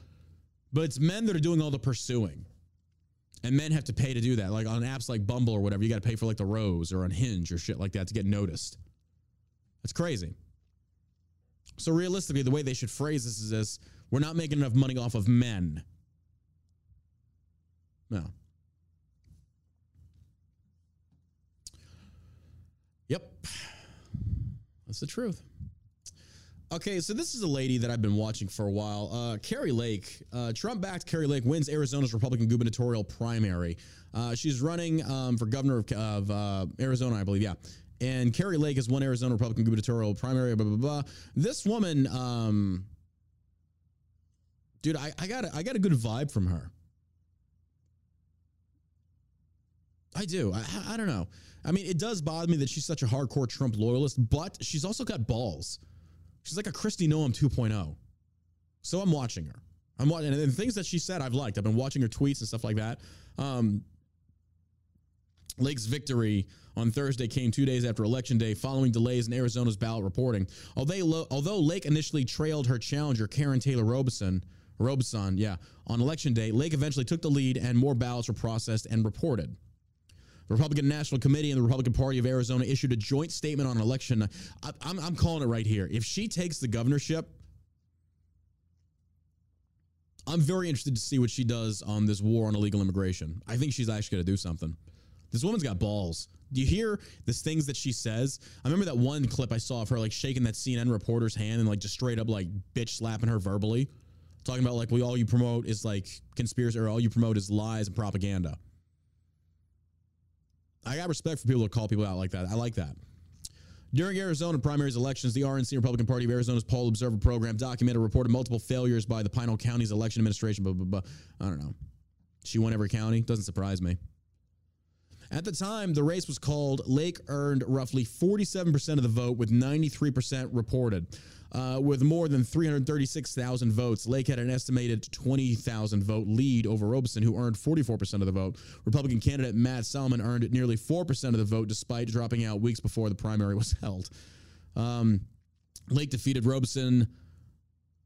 but it's men that are doing all the pursuing. And men have to pay to do that. Like on apps like Bumble or whatever, you got to pay for like the Rose or on Hinge or shit like that to get noticed. That's crazy. So realistically, the way they should phrase this is this we're not making enough money off of men. No. Yep. That's the truth. Okay, so this is a lady that I've been watching for a while. Uh, Kari Lake, uh, Trump backed Kari Lake wins Arizona's Republican gubernatorial primary. Uh, she's running um, for governor of, of uh, Arizona, I believe. Yeah. And Kari Lake has won Arizona Republican gubernatorial primary. Blah blah blah. This woman, um, dude, I, I got a, I got a good vibe from her. I do. I, I don't know. I mean, it does bother me that she's such a hardcore Trump loyalist, but she's also got balls. She's like a Kristi Noem 2.0. So I'm watching her. I'm watching, and the things that she said I've liked. I've been watching her tweets and stuff like that. Um, Lake's victory on Thursday came two days after Election Day following delays in Arizona's ballot reporting. Although, Lake initially trailed her challenger, Karrin Taylor Robeson, Robson, yeah, on Election Day, Lake eventually took the lead and more ballots were processed and reported. The Republican National Committee and the Republican Party of Arizona issued a joint statement on election. I, I'm, I'm calling it right here. If she takes the governorship, I'm very interested to see what she does on this war on illegal immigration. I think she's actually going to do something. This woman's got balls. Do you hear the things that she says? I remember that one clip I saw of her like shaking that CNN reporter's hand and like just straight up like bitch slapping her verbally, talking about like, well, all you promote is like conspiracy or all you promote is lies and propaganda. I got respect for people to call people out like that. I like that. During Arizona primaries elections, the RNC Republican Party of Arizona's Poll Observer program documented reported multiple failures by the Pinal County's election administration. Blah. I don't know. She won every county. Doesn't surprise me. At the time, the race was called. Lake earned roughly 47% of the vote, with 93% reported. Uh, with more than 336,000 votes, Lake had an estimated 20,000 vote lead over Robeson, who earned 44% of the vote. Republican candidate Matt Salmon earned nearly 4% of the vote, despite dropping out weeks before the primary was [laughs] held. Um, Lake defeated Robson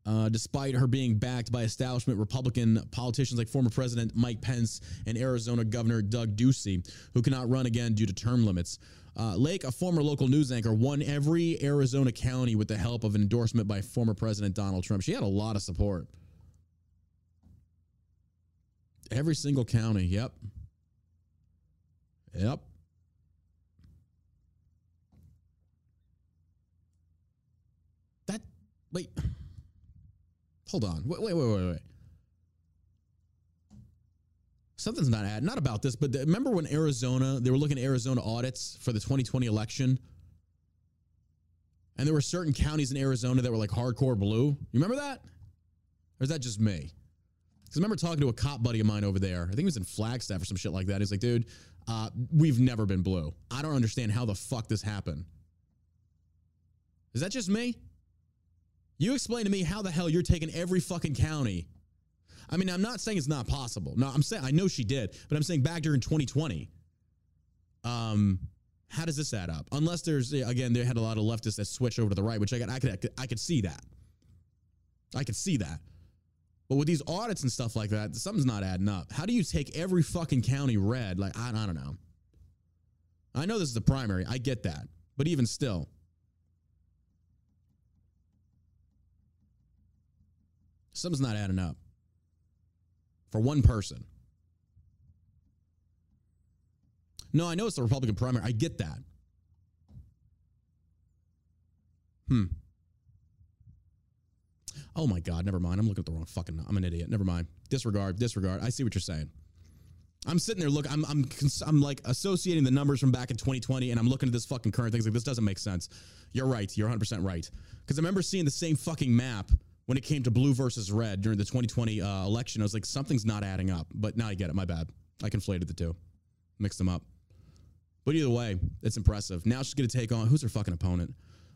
uh, despite her being backed by establishment Republican politicians like former President Mike Pence and Arizona Governor Doug Ducey, who cannot run again due to term limits. Uh, Lake, a former local news anchor, won every Arizona county with the help of an endorsement by former President Donald Trump. She had a lot of support. Every single county, yep. Yep. That, wait. Hold on. Wait, wait, wait, wait, wait. Something's not ad, not about this, but the, remember when Arizona, they were looking at Arizona audits for the 2020 election? And there were certain counties in Arizona that were like hardcore blue. You remember that? Or is that just me? Because I remember talking to a cop buddy of mine over there. I think he was in Flagstaff or some shit like that. He's like, dude, uh, we've never been blue. I don't understand how the fuck this happened. Is that just me? You explain to me how the hell you're taking every fucking county. I mean, I'm not saying it's not possible. No, I'm saying I know she did, but I'm saying back during 2020. Um, how does this add up? Unless there's again, they had a lot of leftists that switch over to the right, which I could, I could, I could see that. I could see that. But with these audits and stuff like that, something's not adding up. How do you take every fucking county red? Like, I, I don't know. I know this is the primary. I get that. But even still, something's not adding up for one person. No, I know it's the Republican primary. I get that. Hmm. Oh my God, never mind. I'm looking at the wrong fucking. I'm an idiot. Never mind. Disregard, disregard. I see what you're saying. I'm sitting there, look, I'm, I'm, I'm like associating the numbers from back in 2020 and I'm looking at this fucking current things like this doesn't make sense. You're right. You're 100% right. Because I remember seeing the same fucking map when it came to blue versus red during the 2020 uh, election. I was like, something's not adding up. But now I get it. My bad. I conflated the two, mixed them up. But either way, it's impressive. Now she's going to take on who's her fucking opponent?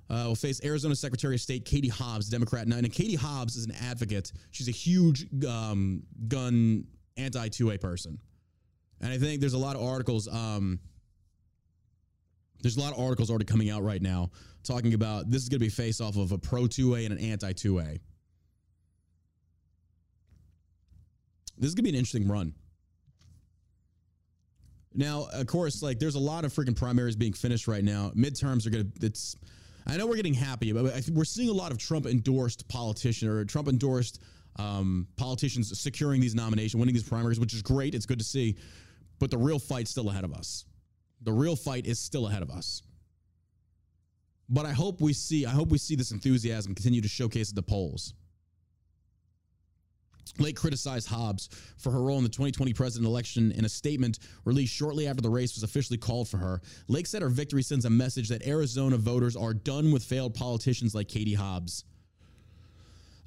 Uh, will face Arizona Secretary of State Katie Hobbs, Democrat. And Katie Hobbs is an advocate. She's a huge um, gun anti 2A person. And I think there's a lot of articles. Um, there's a lot of articles already coming out right now talking about this is going to be face off of a pro 2A and an anti 2A. This is to be an interesting run. Now, of course, like there's a lot of freaking primaries being finished right now. Midterms are to, it's, I know we're getting happy, but we're seeing a lot of Trump endorsed politician or Trump endorsed um, politicians securing these nominations, winning these primaries, which is great. It's good to see. But the real fight's still ahead of us. The real fight is still ahead of us. But I hope we see, I hope we see this enthusiasm continue to showcase at the polls. Lake criticized Hobbs for her role in the 2020 president election in a statement released shortly after the race was officially called for her. Lake said her victory sends a message that Arizona voters are done with failed politicians like Katie Hobbs.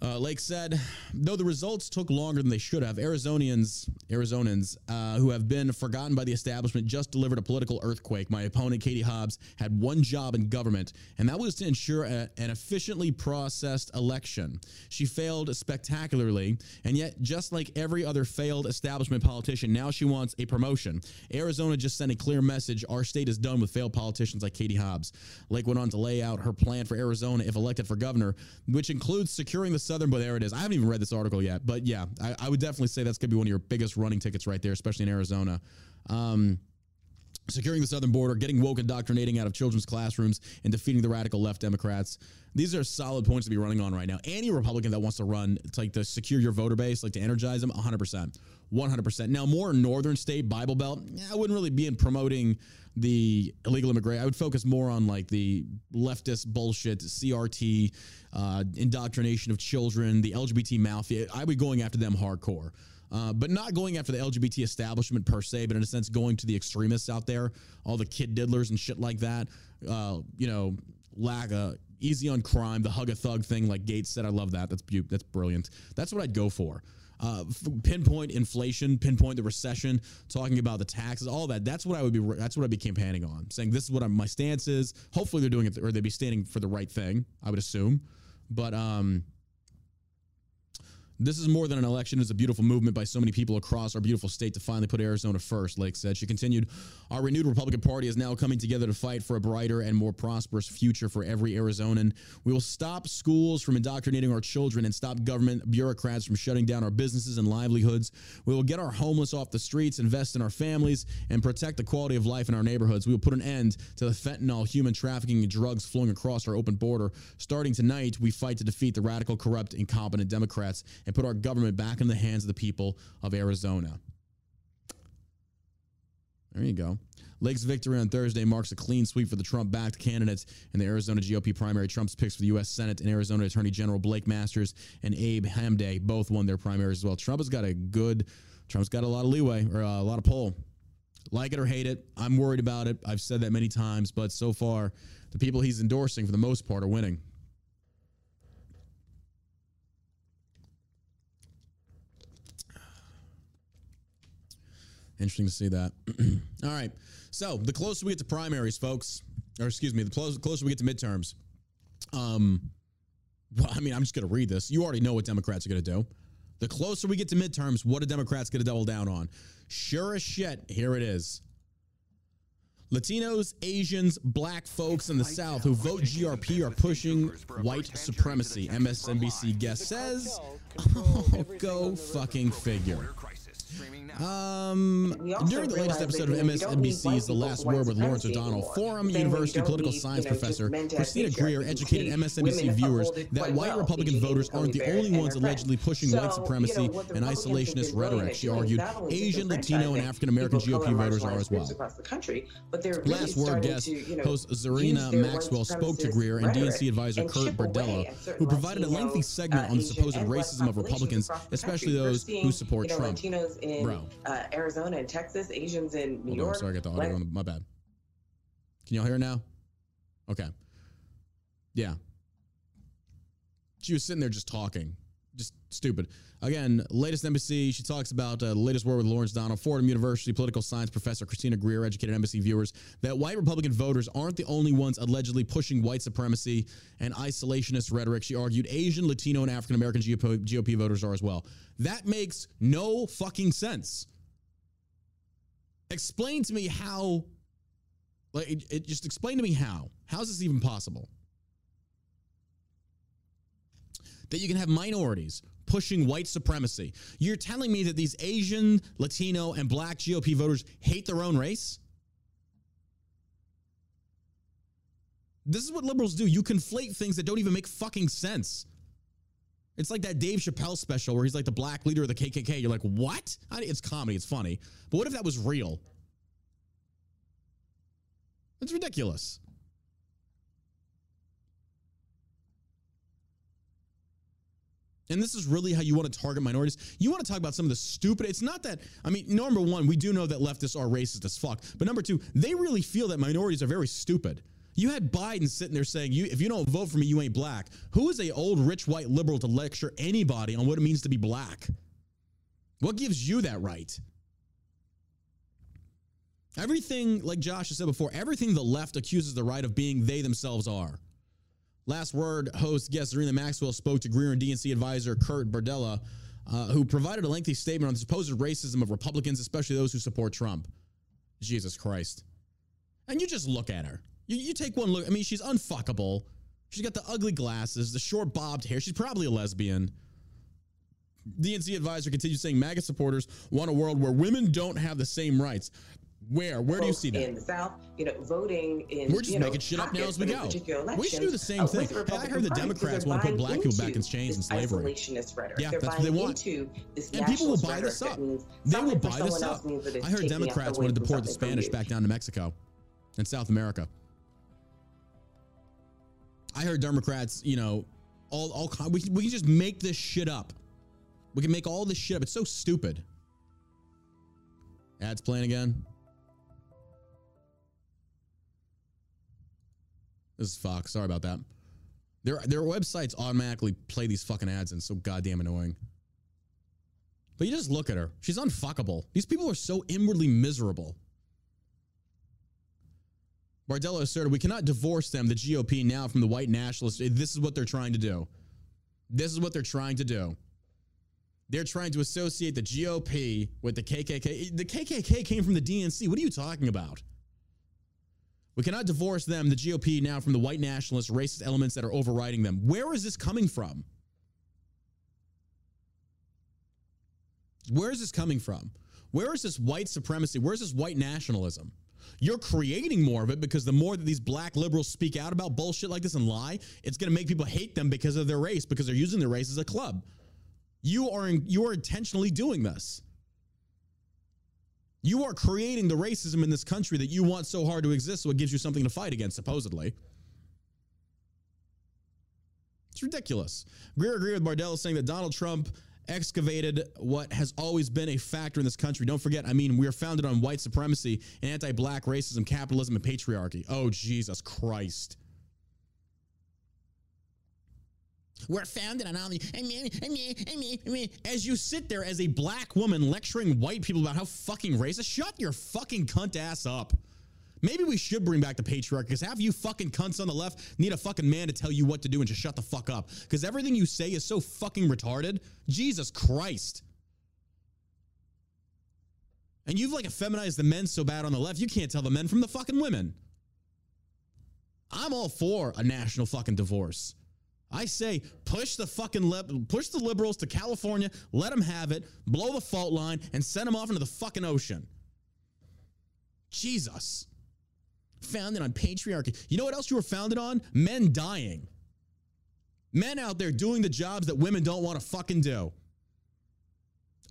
Uh, Lake said, though the results took longer than they should have, Arizonians, Arizonans uh, who have been forgotten by the establishment just delivered a political earthquake. My opponent, Katie Hobbs, had one job in government, and that was to ensure a, an efficiently processed election. She failed spectacularly, and yet, just like every other failed establishment politician, now she wants a promotion. Arizona just sent a clear message: our state is done with failed politicians like Katie Hobbs. Lake went on to lay out her plan for Arizona if elected for governor, which includes securing the Southern, but there it is. I haven't even read this article yet, but yeah, I, I would definitely say that's going to be one of your biggest running tickets right there, especially in Arizona. Um, securing the southern border, getting woke indoctrinating out of children's classrooms, and defeating the radical left Democrats. These are solid points to be running on right now. Any Republican that wants to run to like to secure your voter base, like to energize them, 100%. 100%. Now, more northern state Bible Belt, I wouldn't really be in promoting the illegal immigration. I would focus more on like the leftist bullshit, CRT, uh, indoctrination of children, the LGBT mafia. I would be going after them hardcore. Uh, but not going after the LGBT establishment per se, but in a sense going to the extremists out there, all the kid diddlers and shit like that. Uh, you know, lack uh, easy on crime, the hug a thug thing, like Gaetz said. I love that. That's that's brilliant. That's what I'd go for. Uh, pinpoint inflation, pinpoint the recession, talking about the taxes, all that. That's what I would be. That's what I'd be campaigning on, saying this is what I'm, my stance is. Hopefully, they're doing it, or they'd be standing for the right thing. I would assume, but um, this is more than an election. It's a beautiful movement by so many people across our beautiful state to finally put Arizona first, Lake said. She continued, Our renewed Republican Party is now coming together to fight for a brighter and more prosperous future for every Arizonan. We will stop schools from indoctrinating our children and stop government bureaucrats from shutting down our businesses and livelihoods. We will get our homeless off the streets, invest in our families, and protect the quality of life in our neighborhoods. We will put an end to the fentanyl, human trafficking, and drugs flowing across our open border. Starting tonight, we fight to defeat the radical, corrupt, incompetent Democrats and put our government back in the hands of the people of Arizona. There you go. Lake's victory on Thursday marks a clean sweep for the Trump backed candidates in the Arizona GOP primary. Trump's picks for the U.S. Senate and Arizona Attorney General Blake Masters and Abe Hamadeh both won their primaries as well. Trump has got a good, Trump's got a lot of leeway or uh, a lot of pull. Like it or hate it, I'm worried about it. I've said that many times, but so far, the people he's endorsing for the most part are winning. Interesting to see that. [clears throat] All right. So the closer we get to primaries, folks, or excuse me, the closer we get to midterms, um, well, I mean, I'm just going to read this. You already know what Democrats are going to do. The closer we get to midterms, what are Democrats going to double down on? Sure as shit, here it is. Latinos, Asians, black folks in the South who vote GOP are pushing white supremacy, MSNBC guest says. [laughs] Oh, go fucking figure. Um, during the latest episode of MSNBC's The Last Word with Lawrence O'Donnell, Fordham University political science professor Christina Greer educated MSNBC viewers that white Republican voters aren't the only ones allegedly pushing white supremacy and isolationist rhetoric. She argued Asian, Latino, and African American GOP voters are as well. Last Word guest host Zerlina Maxwell spoke to Greer and DNC advisor Kurt Bardella, who provided a lengthy segment on the supposed racism of Republicans, especially those who support Trump. Bro, uh, Arizona and Texas, Asians in New Hold York. On, sorry, I got the audio on. My bad. Can y'all hear now? Okay. Yeah. She was sitting there just talking, just stupid. Again, latest MSNBC. she talks about uh, the latest word with Lawrence Donald, Fordham University political science professor Christina Greer, educated MSNBC viewers, that white Republican voters aren't the only ones allegedly pushing white supremacy and isolationist rhetoric. She argued Asian, Latino, and African American GOP, GOP voters are as well. That makes no fucking sense. Explain to me how, like, it, it, just explain to me how. How is this even possible? That you can have minorities pushing white supremacy. You're telling me that these Asian, Latino, and black GOP voters hate their own race? This is what liberals do. You conflate things that don't even make fucking sense. It's like that Dave Chappelle special where he's like the black leader of the KKK. You're like, what? It's comedy. It's funny. But what if that was real? It's ridiculous. And this is really how you want to target minorities. You want to talk about some of the stupid. It's not that, I mean, number one, we do know that leftists are racist as fuck. But number two, they really feel that minorities are very stupid. You had Biden sitting there saying, "You, if you don't vote for me, you ain't black." Who is a old rich white liberal to lecture anybody on what it means to be black? What gives you that right? Everything, like Josh has said before, everything the left accuses the right of being, they themselves are. Last word host guest Zerlina Maxwell spoke to Greer and DNC advisor Kurt Bardella, uh, who provided a lengthy statement on the supposed racism of Republicans, especially those who support Trump. Jesus Christ. And you just look at her. You, you take one look. I mean, she's unfuckable. She's got the ugly glasses, the short bobbed hair. She's probably a lesbian. DNC advisor continues saying MAGA supporters want a world where women don't have the same rights. Where? Where do you see that? In the South, you know, voting in. We're just making shit up now as we go. We should do the same uh, thing. Hey, I heard the Democrats want to put black people back in chains and slavery. Rhetoric. Yeah, They're that's what they want. and people will buy this up. They will buy this up. I heard Democrats want to deport the Spanish back down to Mexico and South America. I heard Democrats, you know, all all we we can just make this shit up. We can make all this shit up. It's so stupid. Ads playing again. This is Fox. Sorry about that. Their their websites automatically play these fucking ads and it's so goddamn annoying. But you just look at her. She's unfuckable. These people are so inwardly miserable. Bardella asserted we cannot divorce them, the GOP, now from the white nationalists. This is what they're trying to do. This is what they're trying to do. They're trying to associate the GOP with the KKK. The KKK came from the DNC. What are you talking about? We cannot divorce them, the GOP, now from the white nationalist, racist elements that are overriding them. Where is this coming from? Where is this coming from? Where is this white supremacy? Where is this white nationalism? You're creating more of it because the more that these black liberals speak out about bullshit like this and lie, it's going to make people hate them because of their race, because they're using their race as a club. You are you are intentionally doing this. You are creating the racism in this country that you want so hard to exist, so it gives you something to fight against, supposedly. It's ridiculous. Greer agreed with Bardell saying that Donald Trump excavated what has always been a factor in this country. Don't forget, I mean, we are founded on white supremacy and anti black racism, capitalism, and patriarchy. Oh, Jesus Christ. We're founded on all the. As you sit there as a black woman lecturing white people about how fucking racist, shut your fucking cunt ass up. Maybe we should bring back the patriarchy because half you fucking cunts on the left need a fucking man to tell you what to do and just shut the fuck up. Because everything you say is so fucking retarded. Jesus Christ. And you've like effeminized the men so bad on the left, you can't tell the men from the fucking women. I'm all for a national fucking divorce. I say push the fucking push the liberals to California, let them have it, blow the fault line, and send them off into the fucking ocean. Jesus. Founded on patriarchy. You know what else you were founded on? Men dying. Men out there doing the jobs that women don't want to fucking do.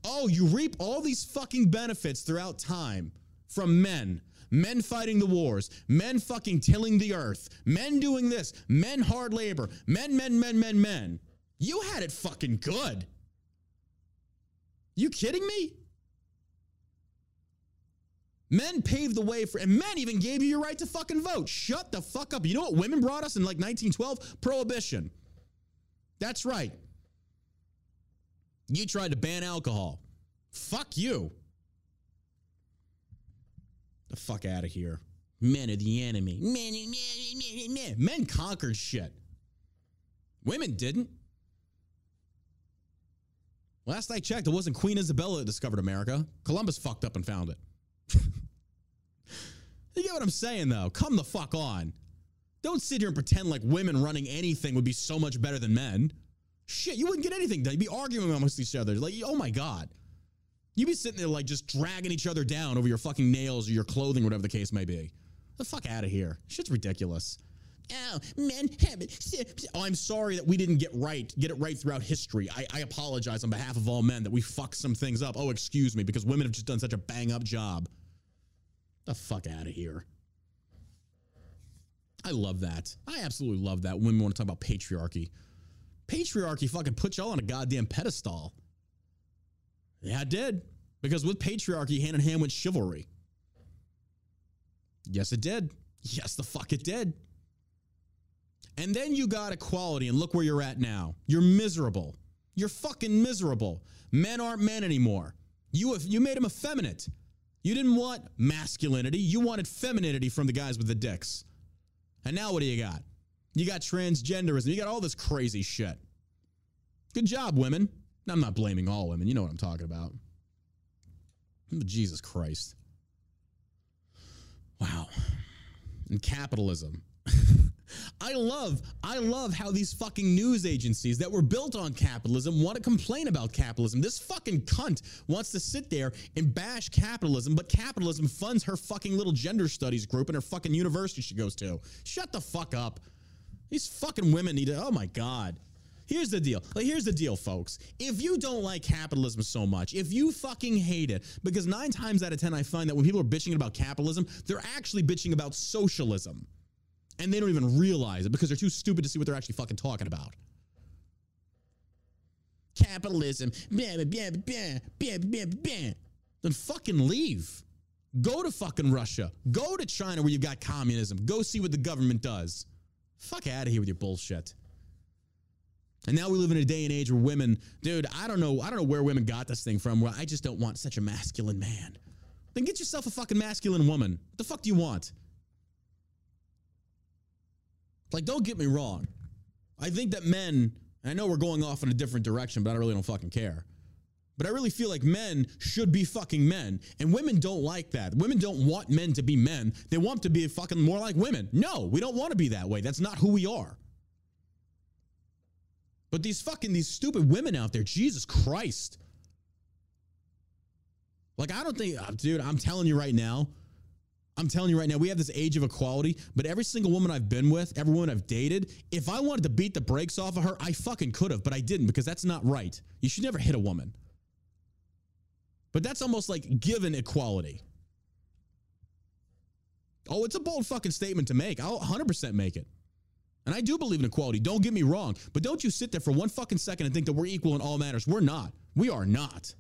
Oh, you reap all these fucking benefits throughout time from men. Men fighting the wars, men fucking tilling the earth, men doing this, men hard labor, men, men, men, men, men. You had it fucking good. You kidding me? Men paved the way for, and men even gave you your right to fucking vote. Shut the fuck up. You know what women brought us in like 1912? Prohibition. That's right. You tried to ban alcohol. Fuck you. The fuck out of here. Men are the enemy. Men, men, men, men conquered shit. Women didn't. Last I checked, it wasn't Queen Isabella that discovered America. Columbus fucked up and found it. [laughs] you get what I'm saying, though? Come the fuck on. Don't sit here and pretend like women running anything would be so much better than men. Shit, you wouldn't get anything done. You'd be arguing amongst each other. Like, oh my God. You'd be sitting there like just dragging each other down over your fucking nails or your clothing, whatever the case may be. The fuck out of here. Shit's ridiculous. Oh, men have it. Oh, I'm sorry that we didn't get right, get it right throughout history. I, I apologize on behalf of all men that we fucked some things up. Oh, excuse me, because women have just done such a bang up job. The fuck out of here. I love that. I absolutely love that. Women want to talk about patriarchy. Patriarchy fucking put y'all on a goddamn pedestal. Yeah, it did. Because with patriarchy, hand in hand went chivalry. Yes, it did. Yes, the fuck it did. And then you got equality, and look where you're at now. You're miserable. You're fucking miserable. Men aren't men anymore. You have, you made them effeminate. You didn't want masculinity. You wanted femininity from the guys with the dicks. And now what do you got? You got transgenderism. You got all this crazy shit. Good job, women. I'm not blaming all women. You know what I'm talking about. Jesus Christ. Wow. And capitalism. [laughs] I love, I love how these fucking news agencies that were built on capitalism want to complain about capitalism. This fucking cunt wants to sit there and bash capitalism, but capitalism funds her fucking little gender studies group and her fucking university she goes to. Shut the fuck up. These fucking women need to, oh my God. Here's the deal. Like, here's the deal, folks. If you don't like capitalism so much, if you fucking hate it, because nine times out of 10, I find that when people are bitching about capitalism, they're actually bitching about socialism. And they don't even realize it because they're too stupid to see what they're actually fucking talking about. Capitalism. Blah, blah, blah, blah, blah, blah. Then fucking leave. Go to fucking Russia. Go to China where you've got communism. Go see what the government does. Fuck out of here with your bullshit. And now we live in a day and age where women, dude, I don't know, I don't know where women got this thing from. Where I just don't want such a masculine man. Then get yourself a fucking masculine woman. What the fuck do you want? Like, don't get me wrong. I think that men, I know we're going off in a different direction, but I really don't fucking care. But I really feel like men should be fucking men. And women don't like that. Women don't want men to be men. They want to be fucking more like women. No, we don't want to be that way. That's not who we are. But these fucking these stupid women out there, Jesus Christ. Like I don't think uh, dude, I'm telling you right now, I'm telling you right now, we have this age of equality, but every single woman I've been with, every woman I've dated, if I wanted to beat the brakes off of her, I fucking could have, but I didn't because that's not right. You should never hit a woman. But that's almost like given equality. Oh, it's a bold fucking statement to make. I'll 100% make it. And I do believe in equality. Don't get me wrong. But don't you sit there for one fucking second and think that we're equal in all matters. We're not. We are not.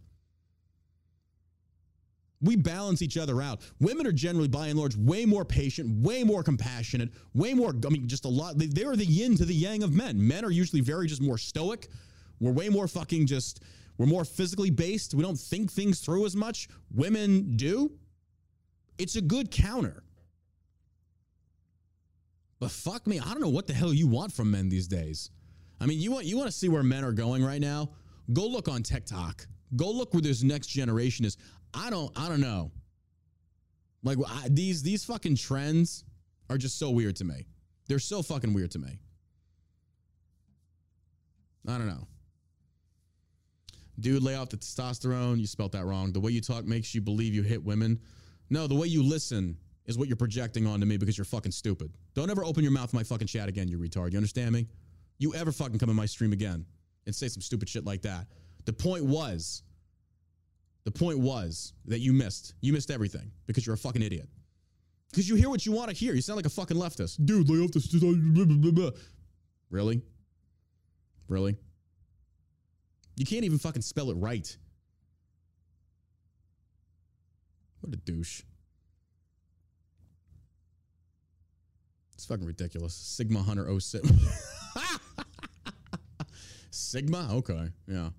We balance each other out. Women are generally, by and large, way more patient, way more compassionate, way more, I mean, just a lot. They, they're the yin to the yang of men. Men are usually very just more stoic. We're way more fucking just, we're more physically based. We don't think things through as much. Women do. It's a good counter. But fuck me, I don't know what the hell you want from men these days. I mean, you want you want to see where men are going right now? Go look on TikTok. Go look where this next generation is. I don't I don't know. Like I, these these fucking trends are just so weird to me. They're so fucking weird to me. I don't know. Dude, lay off the testosterone. You spelt that wrong. The way you talk makes you believe you hit women. No, the way you listen is what you're projecting onto me because you're fucking stupid. Don't ever open your mouth in my fucking chat again, you retard. You understand me? You ever fucking come in my stream again and say some stupid shit like that. The point was, the point was that you missed. You missed everything because you're a fucking idiot. Because you hear what you want to hear. You sound like a fucking leftist. Dude, lay off this. Really? Really? You can't even fucking spell it right. What a douche. It's fucking ridiculous. Sigma Hunter 06. [laughs] Sigma? Okay. Yeah.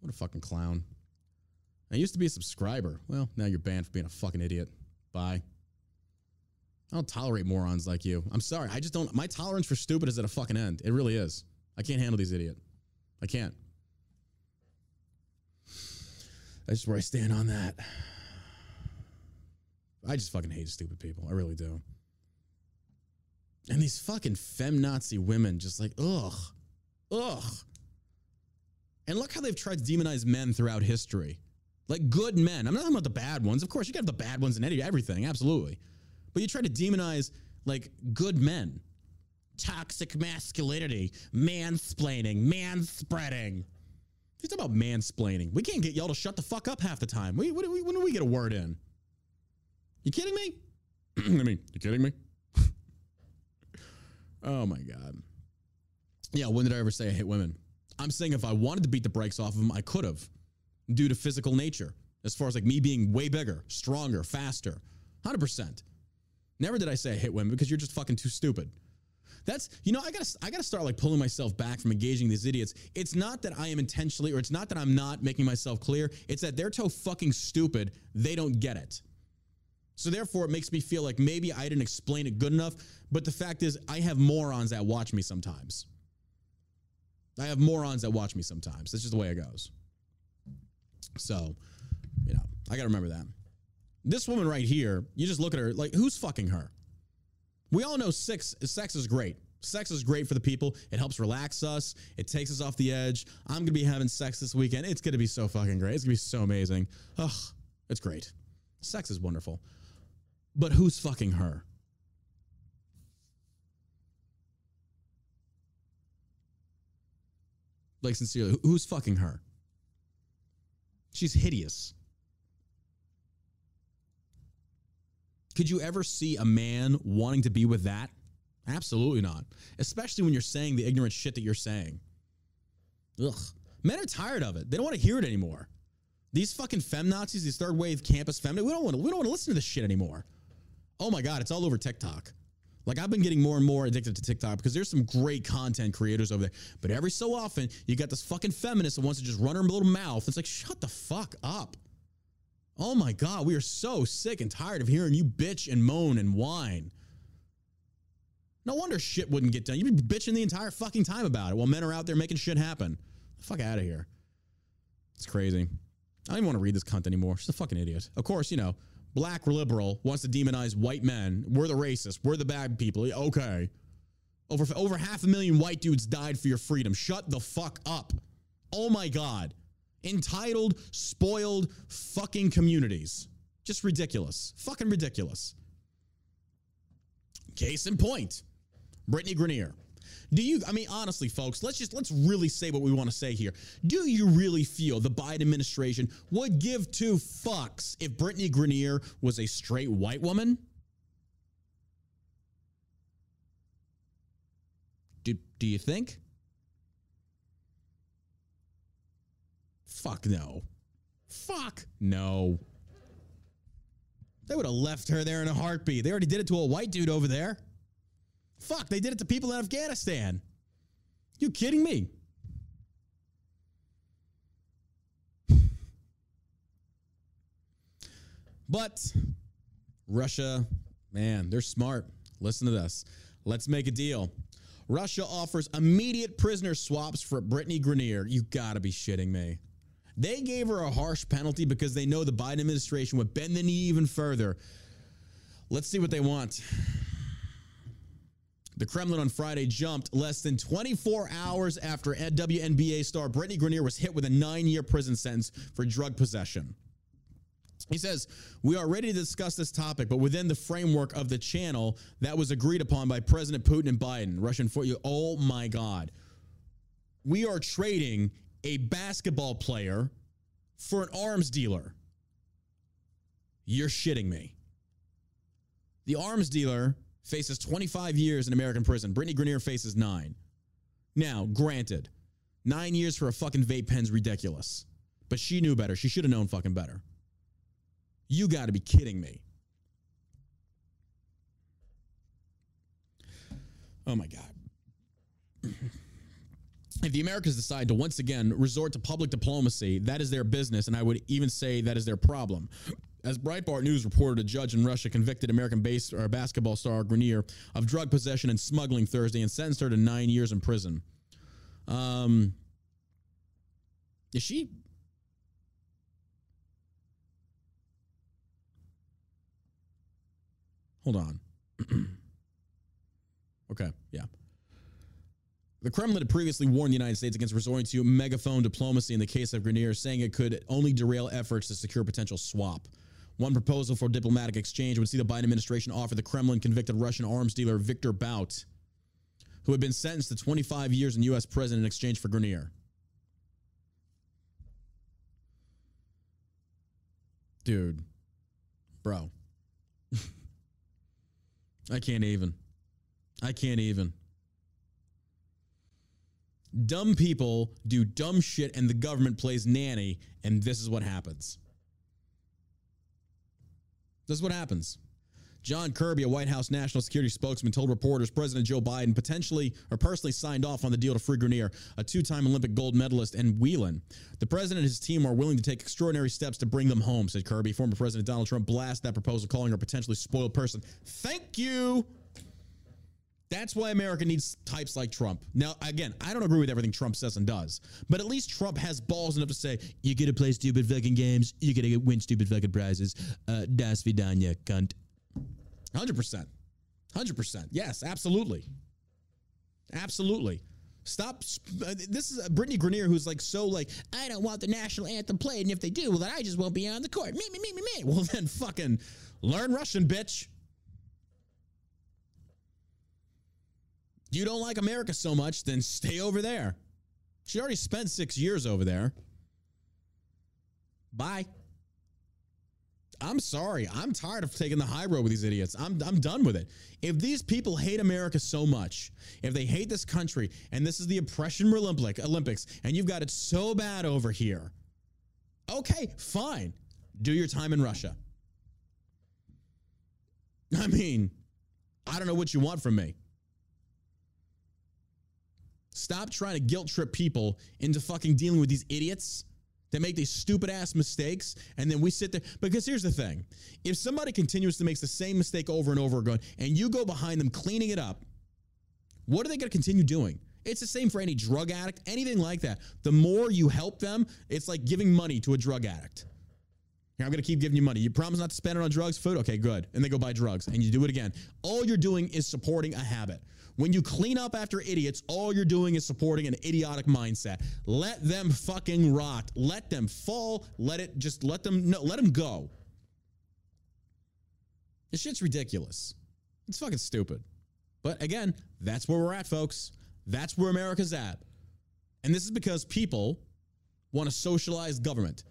What a fucking clown. I used to be a subscriber. Well, now you're banned for being a fucking idiot. Bye. I don't tolerate morons like you. I'm sorry. I just don't. My tolerance for stupid is at a fucking end. It really is. I can't handle these idiots. I can't. That's where I stand on that. I just fucking hate stupid people. I really do. And these fucking feminazi women, just like, ugh, ugh. And look how they've tried to demonize men throughout history. Like good men. I'm not talking about the bad ones. Of course, you got the bad ones in everything, absolutely. But you try to demonize like good men. Toxic masculinity, mansplaining, manspreading. You talk about mansplaining. We can't get y'all to shut the fuck up half the time. We, when, when do we get a word in? You kidding me? [clears throat] I mean, you kidding me? Oh my God. Yeah, when did I ever say I hate women? I'm saying if I wanted to beat the brakes off of them, I could have due to physical nature, as far as like me being way bigger, stronger, faster. 100%. Never did I say I hit women because you're just fucking too stupid. That's you know I gotta I gotta start like pulling myself back from engaging these idiots. It's not that I am intentionally, or it's not that I'm not making myself clear. It's that they're so fucking stupid they don't get it. So therefore, it makes me feel like maybe I didn't explain it good enough. But the fact is, I have morons that watch me sometimes. I have morons that watch me sometimes. That's just the way it goes. So, you know, I got to remember that. This woman right here, you just look at her like, who's fucking her? We all know sex, sex is great. Sex is great for the people. It helps relax us. It takes us off the edge. I'm going to be having sex this weekend. It's going to be so fucking great. It's going to be so amazing. Ugh, it's great. Sex is wonderful. But who's fucking her? Like, sincerely, who's fucking her? She's hideous. Could you ever see a man wanting to be with that? Absolutely not. Especially when you're saying the ignorant shit that you're saying. Ugh. Men are tired of it. They don't want to hear it anymore. These fucking feminazis, these third wave campus feminists, we don't want to, we don't want to listen to this shit anymore. Oh my God, it's all over TikTok. Like I've been getting more and more addicted to TikTok because there's some great content creators over there. But every so often, you got this fucking feminist that wants to just run her little mouth. It's like, shut the fuck up. Oh my God, we are so sick and tired of hearing you bitch and moan and whine. No wonder shit wouldn't get done. You'd be bitching the entire fucking time about it while men are out there making shit happen. Fuck out of here. It's crazy. I don't even want to read this cunt anymore. She's a fucking idiot. Of course, you know, black liberal wants to demonize white men. We're the racists. We're the bad people. Okay. Over, over half a million white dudes died for your freedom. Shut the fuck up. Oh my God entitled, spoiled fucking communities. Just ridiculous. Fucking ridiculous. Case in point, Brittany Griner. Do you, I mean, honestly, folks, let's just, let's really say what we want to say here. Do you really feel the Biden administration would give two fucks if Brittany Griner was a straight white woman? Do, do you think? Fuck no. Fuck no. They would have left her there in a heartbeat. They already did it to a white dude over there. Fuck, they did it to people in Afghanistan. You kidding me? But Russia, man, they're smart. Listen to this. Let's make a deal. Russia offers immediate prisoner swaps for Brittany Griner. You gotta be shitting me. They gave her a harsh penalty because they know the Biden administration would bend the knee even further. Let's see what they want. The Kremlin on Friday jumped less than 24 hours after WNBA star Brittany Griner was hit with a nine year prison sentence for drug possession. He says, We are ready to discuss this topic, but within the framework of the channel that was agreed upon by President Putin and Biden. Russian for you. Oh my God. We are trading a basketball player for an arms dealer. You're shitting me. The arms dealer faces 25 years in American prison. Brittany Griner faces nine. Now, granted, nine years for a fucking vape pen's ridiculous, but she knew better. She should have known fucking better. You got to be kidding me. Oh my God. [clears throat] if the Americans decide to once again resort to public diplomacy, that is their business, and I would even say that is their problem. [clears throat] As Breitbart News reported, a judge in Russia convicted American base basketball star Griner of drug possession and smuggling Thursday and sentenced her to nine years in prison. Um, is she? Hold on. [clears throat] okay, yeah. The Kremlin had previously warned the United States against resorting to megaphone diplomacy in the case of Griner, saying it could only derail efforts to secure a potential swap. One proposal for diplomatic exchange would see the Biden administration offer the Kremlin convicted Russian arms dealer Viktor Bout, who had been sentenced to 25 years in U.S. prison in exchange for Griner. Dude, bro. [laughs] I can't even. I can't even. Dumb people do dumb shit and the government plays nanny, and this is what happens. This is what happens. John Kirby, a White House national security spokesman, told reporters President Joe Biden potentially or personally signed off on the deal to free Griner, a two time Olympic gold medalist, and Whelan. The president and his team are willing to take extraordinary steps to bring them home, said Kirby. Former President Donald Trump blasted that proposal, calling her potentially spoiled person. Thank you. That's why America needs types like Trump. Now, again, I don't agree with everything Trump says and does, but at least Trump has balls enough to say, you get to play stupid fucking games, you get to win stupid fucking prizes. Uh, das vidanya, cunt. 100%. 100%. Yes, absolutely. Absolutely. Stop. Uh, this is Brittany Griner, who's like so like, I don't want the national anthem played, and if they do, well, then I just won't be on the court. Me, me, me, me, me. Well, then fucking learn Russian, bitch. You don't like America so much, then stay over there. She already spent six years over there. Bye. I'm sorry. I'm tired of taking the high road with these idiots. I'm, I'm done with it. If these people hate America so much, if they hate this country, and this is the oppression Olympics, and you've got it so bad over here, okay, fine. Do your time in Russia. I mean, I don't know what you want from me. Stop trying to guilt trip people into fucking dealing with these idiots that make these stupid ass mistakes, and then we sit there. Because here's the thing if somebody continuously makes the same mistake over and over again, and you go behind them cleaning it up, what are they going to continue doing? It's the same for any drug addict, anything like that. The more you help them, it's like giving money to a drug addict. Here, I'm going to keep giving you money. You promise not to spend it on drugs, food? Okay, good. And they go buy drugs, and you do it again. All you're doing is supporting a habit. When you clean up after idiots, all you're doing is supporting an idiotic mindset. Let them fucking rot. Let them fall. Let it just let them no, let them go. This shit's ridiculous. It's fucking stupid. But again, that's where we're at, folks. That's where America's at. And this is because people want a socialized government.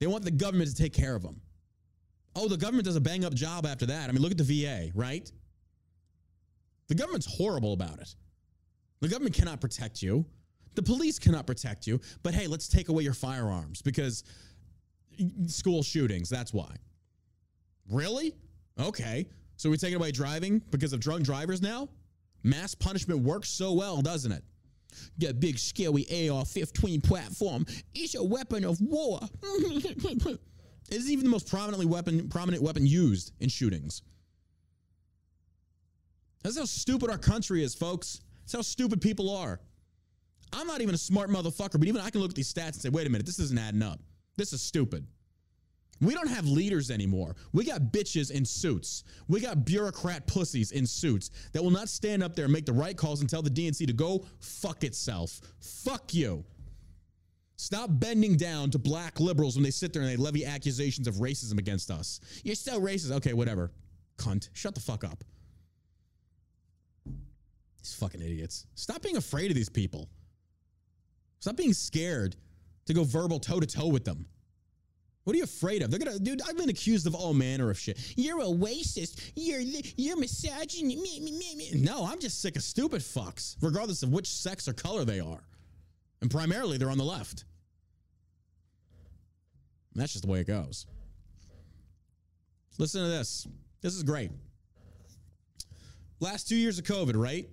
They want the government to take care of them. Oh, the government does a bang up job after that. I mean, look at the VA, right? The government's horrible about it. The government cannot protect you. The police cannot protect you. But hey, let's take away your firearms because school shootings, that's why. Really? Okay. So we're taking away driving because of drunk drivers now? Mass punishment works so well, doesn't it? That big scary AR 15 platform is a weapon of war. [laughs] it is even the most prominently weapon, prominent weapon used in shootings. That's how stupid our country is, folks. That's how stupid people are. I'm not even a smart motherfucker, but even I can look at these stats and say, wait a minute, this isn't adding up. This is stupid. We don't have leaders anymore. We got bitches in suits. We got bureaucrat pussies in suits that will not stand up there and make the right calls and tell the DNC to go fuck itself. Fuck you. Stop bending down to black liberals when they sit there and they levy accusations of racism against us. You're still racist. Okay, whatever. Cunt. Shut the fuck up. These fucking idiots. Stop being afraid of these people. Stop being scared to go verbal toe to toe with them. What are you afraid of? They're gonna, dude. I've been accused of all manner of shit. You're a racist. You're you're misogynist. Me, me, me, me. No, I'm just sick of stupid fucks, regardless of which sex or color they are, and primarily they're on the left. And that's just the way it goes. Listen to this. This is great. Last two years of COVID, right?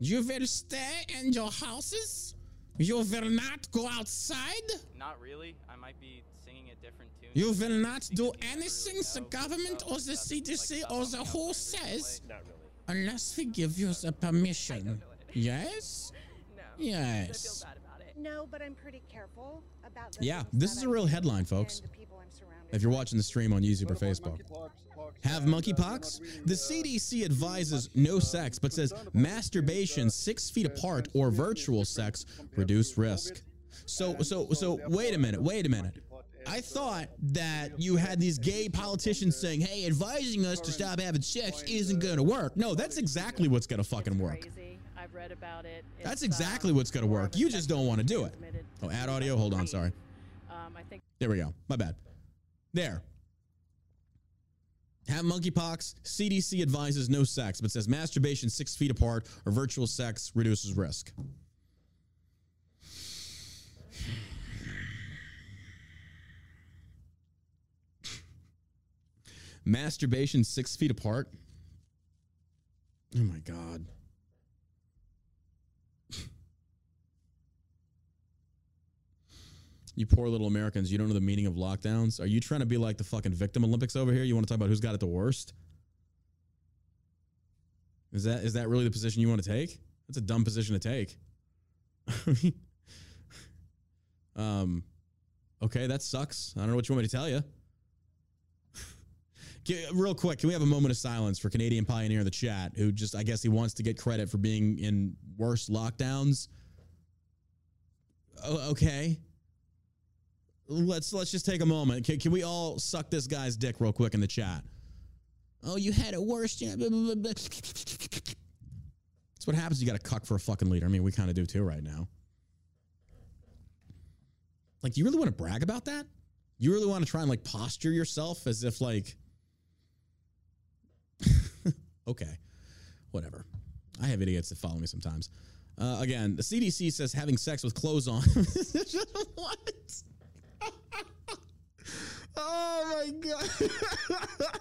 You will stay in your houses. You will not go outside. Not really. I might be singing a different tune. You will not do anything the government or the CDC or the WHO says Not really. unless we give you the permission. Yes? [laughs] No. Yes. I feel bad about it. No, but I'm pretty careful about the Yeah, this is a real headline, folks. the people I'm surrounded If you're watching the stream on YouTube or Facebook. Have monkeypox? The CDC advises no sex, but says masturbation six feet apart or virtual sex reduce risk. So, so, so, wait a minute, wait a minute. I thought that you had these gay politicians saying, hey, advising us to stop having sex isn't gonna work. No, that's exactly what's gonna fucking work. Crazy. I've read about it. That's exactly um, what's gonna work. You just don't wanna do it. Oh, add audio? Hold on, sorry. Um, I think There we go. My bad. There. Have monkeypox. CDC advises no sex, but says masturbation six feet apart or virtual sex reduces risk. Masturbation six feet apart. Oh my God. You poor little Americans, you don't know the meaning of lockdowns. Are you trying to be like the fucking victim Olympics over here? You want to talk about who's got it the worst? Is that is that really the position you want to take? That's a dumb position to take. [laughs] um, okay, that sucks. I don't know what you want me to tell you. [laughs] Real quick, can we have a moment of silence for Canadian Pioneer in the chat, who just I guess he wants to get credit for being in worse lockdowns. Okay let's let's just take a moment. Can, can we all suck this guy's dick real quick in the chat? Oh, you had it worse. That's what happens. You got to cuck for a fucking leader. I mean, we kind of do too right now. Like, do you really want to brag about that? You really want to try and like posture yourself as if like, [laughs] okay, whatever. I have idiots that follow me sometimes. Uh, again, the CDC says having sex with clothes on. [laughs] what? Oh my god. [laughs]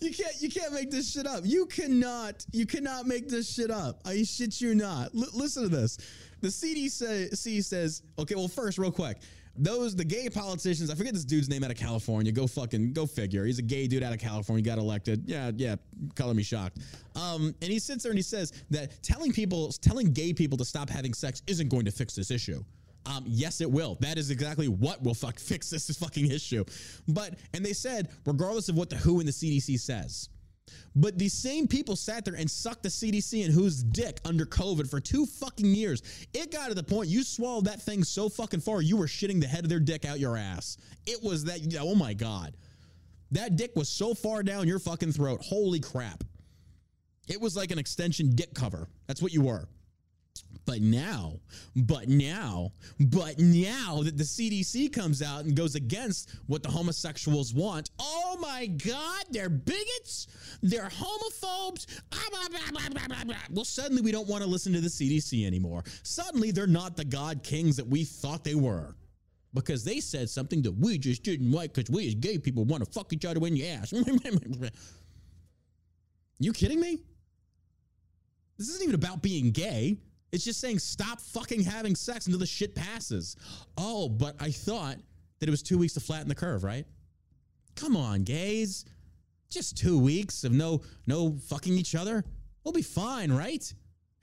you can't you can't make this shit up. You cannot you cannot make this shit up. I shit you not. L- listen to this. The CDC says, okay, well first real quick. Those the gay politicians, I forget this dude's name out of California. Go fucking go figure. He's a gay dude out of California, got elected. Yeah, yeah, color me shocked. Um, and he sits there and he says that telling people telling gay people to stop having sex isn't going to fix this issue. Um, yes, it will. That is exactly what will fuck [laughs] fix this fucking issue. But and they said, regardless of what the WHO and the CDC says, but these same people sat there and sucked the CDC and WHO's dick under COVID for two fucking years. It got to the point you swallowed that thing so fucking far you were shitting the head of their dick out your ass. It was that. Oh my god, that dick was so far down your fucking throat. Holy crap! It was like an extension dick cover. That's what you were. But now, but now, but now that the CDC comes out and goes against what the homosexuals want, oh my God, they're bigots, they're homophobes. ah. Well, suddenly we don't want to listen to the CDC anymore. Suddenly they're not the God kings that we thought they were. Because they said something that we just didn't like because we as gay people want to fuck each other in the ass. [laughs] you kidding me? This isn't even about being gay. It's just saying stop fucking having sex until the shit passes. Oh, but I thought that it was two weeks to flatten the curve, right? Come on, gays. Just two weeks of no no fucking each other. We'll be fine, right?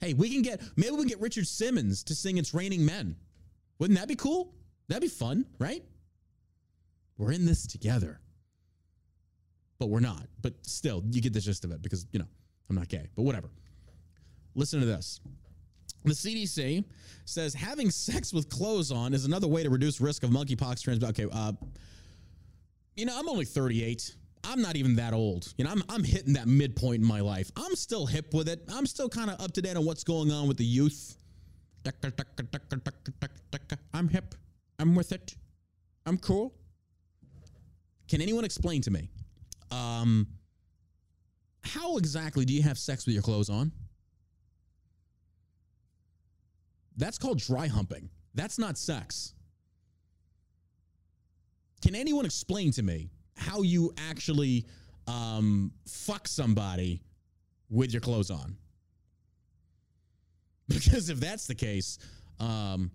Hey, we can get maybe we can get Richard Simmons to sing It's Raining Men. Wouldn't that be cool? That'd be fun, right? We're in this together. But we're not. But still, you get the gist of it because, you know, I'm not gay, but whatever. Listen to this. The CDC says having sex with clothes on is another way to reduce risk of monkeypox transmission. Okay, uh, you know, I'm only 38. I'm not even that old. You know, I'm, I'm hitting that midpoint in my life. I'm still hip with it. I'm still kind of up to date on what's going on with the youth. I'm hip. I'm with it. I'm cool. Can anyone explain to me um, how exactly do you have sex with your clothes on? That's called dry humping. That's not sex. Can anyone explain to me how you actually um, fuck somebody with your clothes on? [laughs] Because if that's the case, um,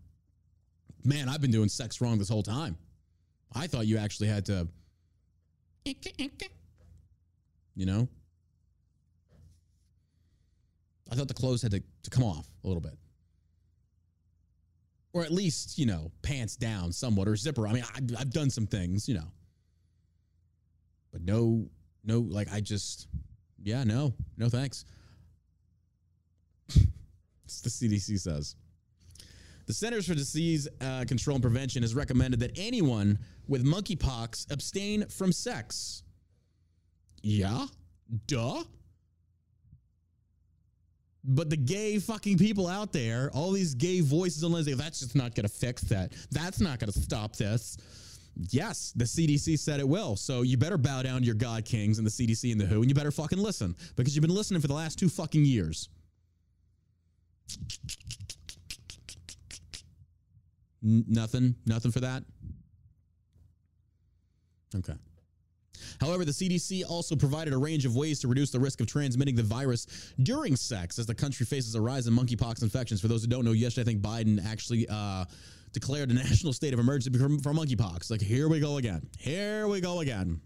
man, I've been doing sex wrong this whole time. I thought you actually had to, you know? I thought the clothes had to, to come off a little bit or at least you know pants down somewhat or zipper. I mean I, i've done some things you know. But no no like i just yeah no no thanks. [laughs] It's the cdc says. The centers for disease uh, control and prevention has recommended that anyone with monkeypox abstain from sex. Yeah? Duh but the gay fucking people out there, all these gay voices on Wednesday, that's just not going to fix that. That's not going to stop this. Yes, the CDC said it will. So you better bow down to your God Kings and the CDC and the WHO, and you better fucking listen because you've been listening for the last two fucking years. N- nothing, nothing for that. Okay. However, the CDC also provided a range of ways to reduce the risk of transmitting the virus during sex as the country faces a rise in monkeypox infections. For those who don't know, yesterday I think Biden actually uh, declared a [laughs] national state of emergency for, for monkeypox. Like, here we go again. Here we go again.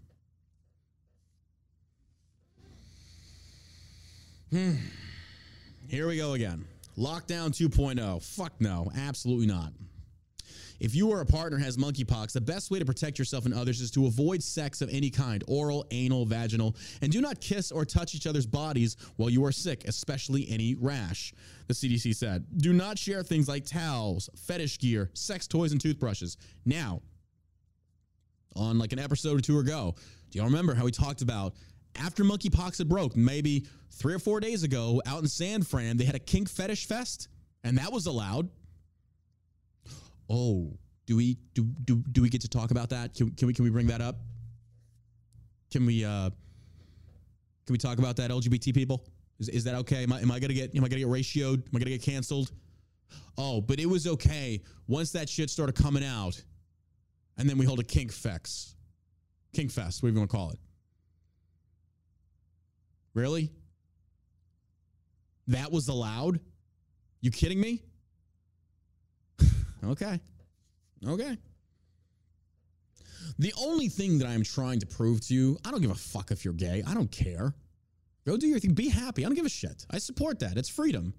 Hmm. Here we go again. Lockdown 2.0. Fuck no. Absolutely not. If you or a partner has monkeypox, the best way to protect yourself and others is to avoid sex of any kind oral, anal, vaginal, and do not kiss or touch each other's bodies while you are sick, especially any rash. The CDC said. Do not share things like towels, fetish gear, sex toys, and toothbrushes. Now, on like an episode or two ago, do y'all remember how we talked about after monkeypox had broke, maybe three or four days ago out in San Fran, they had a kink fetish fest, and that was allowed. Oh, do we do do do we get to talk about that? Can, can we can we bring that up? Can we uh can we talk about that LGBT people? Is, is that okay? Am I, am I gonna get am I gonna get ratioed? Am I gonna get canceled? Oh, but it was okay once that shit started coming out, and then we hold a kink fex, kink fest, whatever you want to call it. Really? That was allowed? You kidding me? Okay. Okay. The only thing that I'm trying to prove to you, I don't give a fuck if you're gay. I don't care. Go do your thing. Be happy. I don't give a shit. I support that. It's freedom.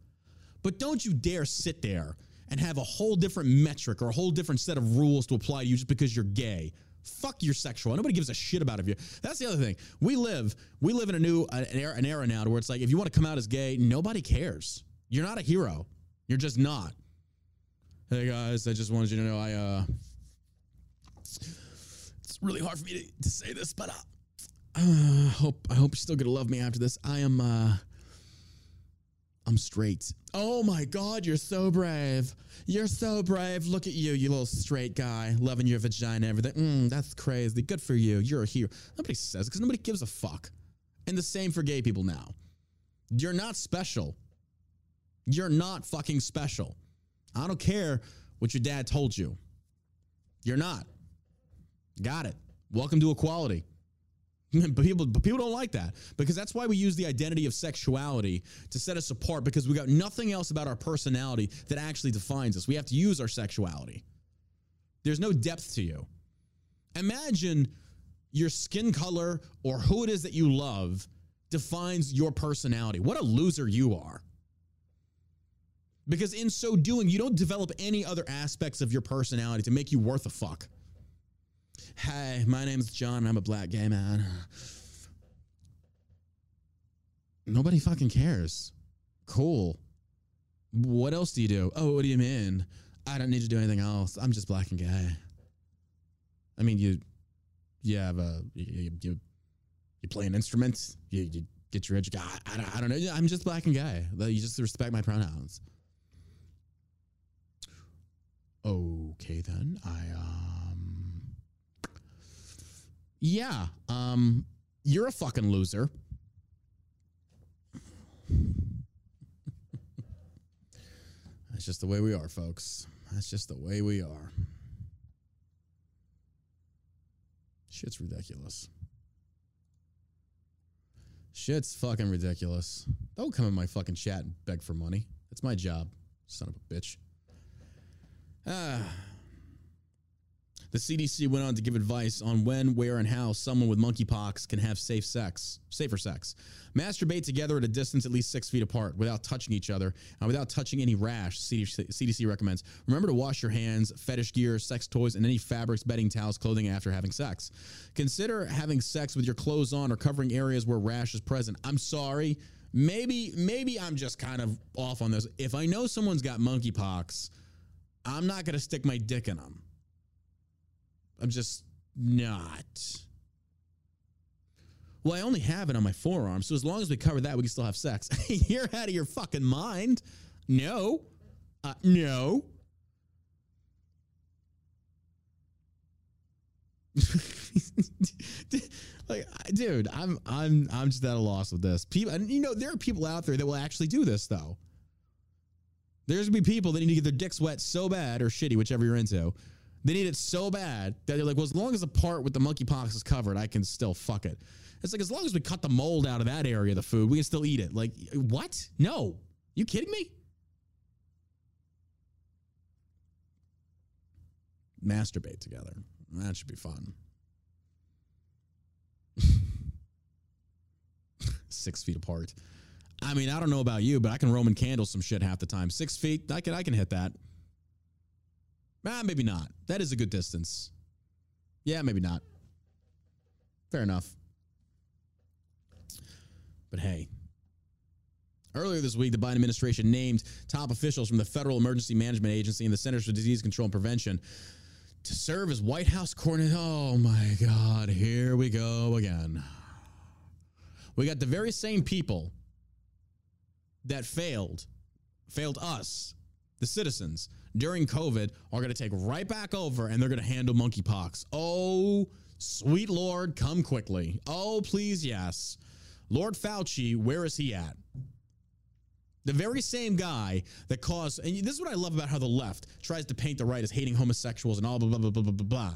But don't you dare sit there and have a whole different metric or a whole different set of rules to apply to you just because you're gay. Fuck your sexual. Nobody gives a shit about you. That's the other thing. We live we live in a new uh, an era, an era now where it's like if you want to come out as gay, nobody cares. You're not a hero. You're just not. Hey guys, I just wanted you to know I uh it's really hard for me to, to say this, but uh, uh hope I hope you're still gonna love me after this. I am uh I'm straight. Oh my God, you're so brave. You're so brave. Look at you, you little straight guy, loving your vagina everything. Mm, that's crazy. Good for you. You're a hero. Nobody says it because nobody gives a fuck. And the same for gay people now. You're not special. You're not fucking special. I don't care what your dad told you. You're not. Got it. Welcome to equality. [laughs] But people, but people don't like that because that's why we use the identity of sexuality to set us apart because we got nothing else about our personality that actually defines us. We have to use our sexuality. There's no depth to you. Imagine your skin color or who it is that you love defines your personality. What a loser you are. Because in so doing, you don't develop any other aspects of your personality to make you worth a fuck. Hey, my name's John. And I'm a black gay man. Nobody fucking cares. Cool. What else do you do? Oh, what do you mean? I don't need to do anything else. I'm just black and gay. I mean, you, you have a, you, you, you play an instrument. You, you get your education. I, I, don't- I don't know. I'm just black and gay. You just respect my pronouns. Okay, then I um yeah, um you're a fucking loser. That's just the way we are, folks. That's just the way we are. Shit's ridiculous. Shit's fucking ridiculous. Don't come in my fucking chat and beg for money. That's my job, son of a bitch. Ah. The CDC went on to give advice on when, where, and how someone with monkeypox can have safe sex, safer sex. Masturbate together at a distance at least six feet apart without touching each other and without touching any rash, CDC, CDC recommends. Remember to wash your hands, fetish gear, sex toys, and any fabrics, bedding, towels, clothing after having sex. Consider having sex with your clothes on or covering areas where rash is present. I'm sorry. Maybe, maybe I'm just kind of off on this. If I know someone's got monkeypox, I'm not going to stick my dick in them. I'm just not. Well, I only have it on my forearm, so as long as we cover that, we can still have sex. [laughs] You're out of your fucking mind. No. Uh, no. [laughs] like, dude, I'm I'm I'm just at a loss with this. People, and you know, there are people out there that will actually do this, though. There's gonna be people that need to get their dicks wet so bad or shitty, whichever you're into. They need it so bad that they're like, well, as long as the part with the monkeypox is covered, I can still fuck it. It's like as long as we cut the mold out of that area of the food, we can still eat it. Like, what? No. You kidding me? Masturbate together. That should be fun. [laughs] Six feet apart. I mean, I don't know about you, but I can Roman candle some shit half the time. Six feet, I can I can hit that. Ah, maybe not. That is a good distance. Yeah, maybe not. Fair enough. But hey, earlier this week, the Biden administration named top officials from the Federal Emergency Management Agency and the Centers for Disease Control and Prevention to serve as White House coordinator. Oh my God, here we go again. We got the very same people that failed, failed us, the citizens, during COVID are going to take right back over and they're going to handle monkeypox. Oh, sweet Lord, come quickly. Oh, please, yes. Lord Fauci, where is he at? The very same guy that caused, and this is what I love about how the left tries to paint the right as hating homosexuals and all blah, blah, blah, blah, blah, blah, blah.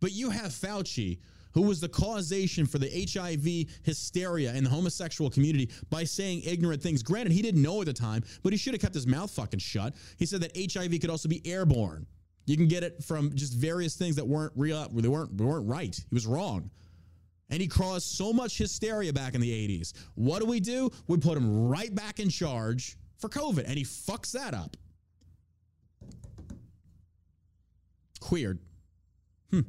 But you have Fauci, who was the causation for the HIV hysteria in the homosexual community by saying ignorant things. Granted, he didn't know at the time, but he should have kept his mouth fucking shut. He said that HIV could also be airborne. You can get it from just various things that weren't real, they weren't, they weren't right. He was wrong. And he caused so much hysteria back in the 80s. What do we do? We put him right back in charge for COVID, and he fucks that up. Weird. Hmm.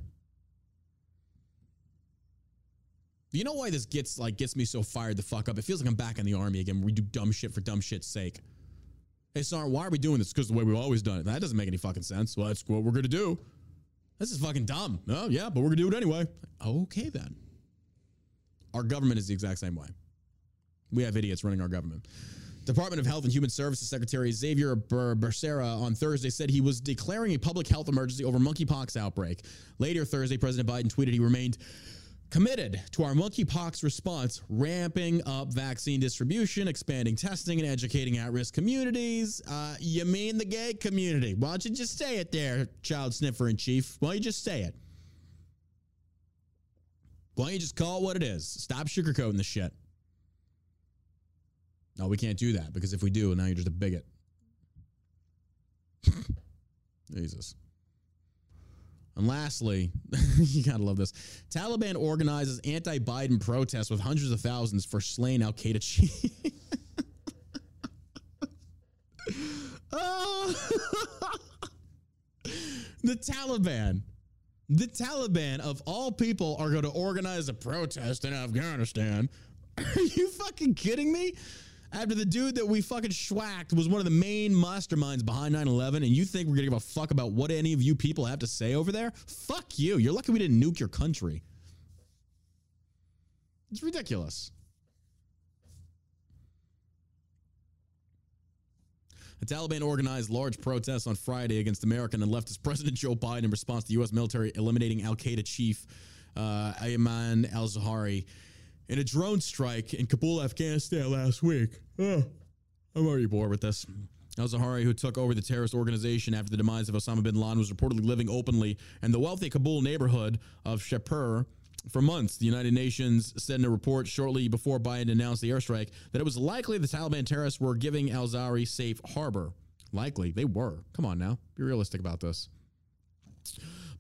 You know why this gets like gets me so fired the fuck up? It feels like I'm back in the army again. We do dumb shit for dumb shit's sake. Hey, sorry, why are we doing this? Because the way we've always done it. That doesn't make any fucking sense. Well, that's what we're gonna do. This is fucking dumb. Oh yeah, but we're gonna do it anyway. Okay then. Our government is the exact same way. We have idiots running our government. Department of Health and Human Services Secretary Xavier Ber- Becerra on Thursday said he was declaring a public health emergency over monkeypox outbreak. Later Thursday, President Biden tweeted he remained committed to our monkeypox response, ramping up vaccine distribution, expanding testing, and educating at-risk communities. Uh, you mean the gay community? Why don't you just say it there, child sniffer in chief? Why don't you just say it? Why don't you just call it what it is? Stop sugarcoating the shit. No, we can't do that because if we do, now you're just a bigot. [laughs] Jesus. And lastly, [laughs] you gotta love this. Taliban organizes anti-Biden protests with hundreds of thousands for slain Al Qaeda chief. oh. [laughs] the Taliban, the Taliban of all people are going to organize a protest in Afghanistan. [laughs] Are you fucking kidding me? After the dude that we fucking schwacked was one of the main masterminds behind 9 11, and you think we're gonna give a fuck about what any of you people have to say over there? Fuck you. You're lucky we didn't nuke your country. It's ridiculous. The Taliban organized large protests on Friday against American and leftist President Joe Biden in response to U.S. military eliminating Al Qaeda chief uh, Ayman al Zawahiri in a drone strike in Kabul, Afghanistan last week. Oh, I'm already bored with this. Al Zahari, who took over the terrorist organization after the demise of Osama bin Laden, was reportedly living openly in the wealthy Kabul neighborhood of Shapur for months. The United Nations said in a report shortly before Biden announced the airstrike that it was likely the Taliban terrorists were giving Al Zahari safe harbor. Likely, they were. Come on now, be realistic about this.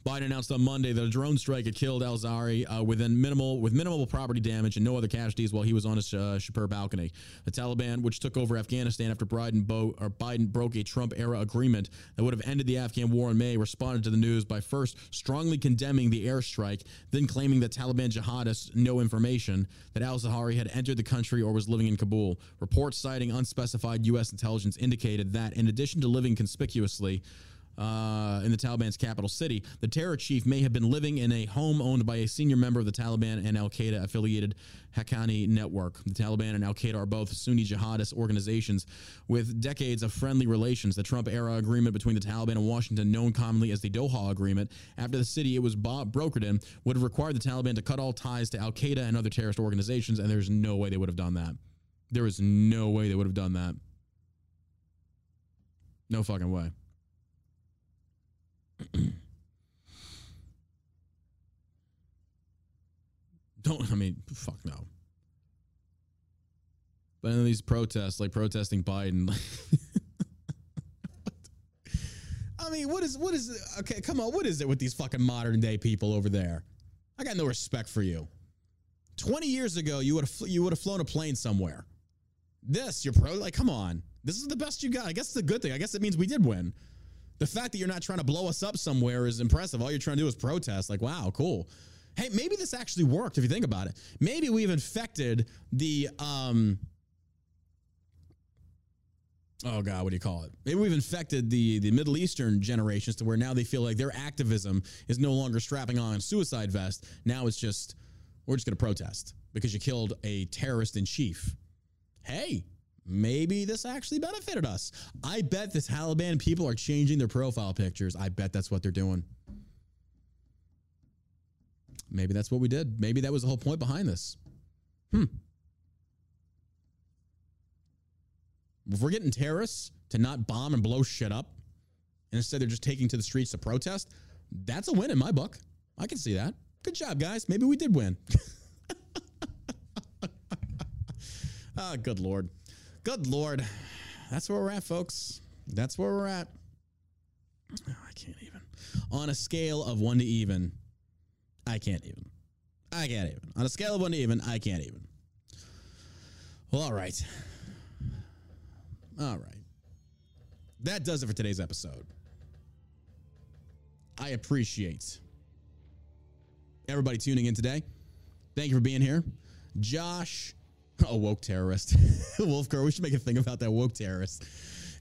Biden announced on Monday that a drone strike had killed Al Zawahiri uh, within minimal with minimal property damage and no other casualties while he was on his uh, Shapur balcony. The Taliban, which took over Afghanistan after Biden, bo- Biden broke a Trump era agreement that would have ended the Afghan war in May, responded to the news by first strongly condemning the airstrike, then claiming that Taliban jihadists no information that Al Zawahiri had entered the country or was living in Kabul. Reports citing unspecified U.S. intelligence indicated that, in addition to living conspicuously, uh, in the Taliban's capital city. The terror chief may have been living in a home owned by a senior member of the Taliban and Al Qaeda affiliated Haqqani network. The Taliban and Al Qaeda are both Sunni jihadist organizations with decades of friendly relations. The Trump era agreement between the Taliban and Washington, known commonly as the Doha Agreement, after the city it was brokered in, would have required the Taliban to cut all ties to Al Qaeda and other terrorist organizations, and there's no way they would have done that. There is no way they would have done that. No fucking way. [clears throat] Don't I mean fuck no. But in these protests, like protesting Biden, [laughs] I mean, what is what is okay? Come on, what is it with these fucking modern day people over there? I got no respect for you. Twenty years ago, you would have you would have flown a plane somewhere. This, you're pro. Like, come on, this is the best you got. I guess it's a good thing. I guess it means we did win. The fact that you're not trying to blow us up somewhere is impressive. All you're trying to do is protest. Like, wow, cool. Hey, maybe this actually worked if you think about it. Maybe we've infected the um Oh God, what do you call it? Maybe we've infected the the Middle Eastern generations to where now they feel like their activism is no longer strapping on a suicide vest. Now it's just we're just going to protest because you killed a terrorist in chief. Hey, maybe this actually benefited us. I bet the Taliban people are changing their profile pictures. I bet that's what they're doing. Maybe that's what we did. Maybe that was the whole point behind this. Hmm. If we're getting terrorists to not bomb and blow shit up, and instead they're just taking to the streets to protest, that's a win in my book. I can see that. Good job, guys. Maybe we did win. [laughs] ah, good lord. Good lord. That's where we're at, folks. That's where we're at. Oh, I can't even. On a scale of one to even, I can't even. I can't even. On a scale of one to even, I can't even. Well, all right. All right. That does it for today's episode. I appreciate everybody tuning in today. Thank you for being here. Josh, [laughs] a woke terrorist. [laughs] Wolfgar, we should make a thing about that woke terrorist.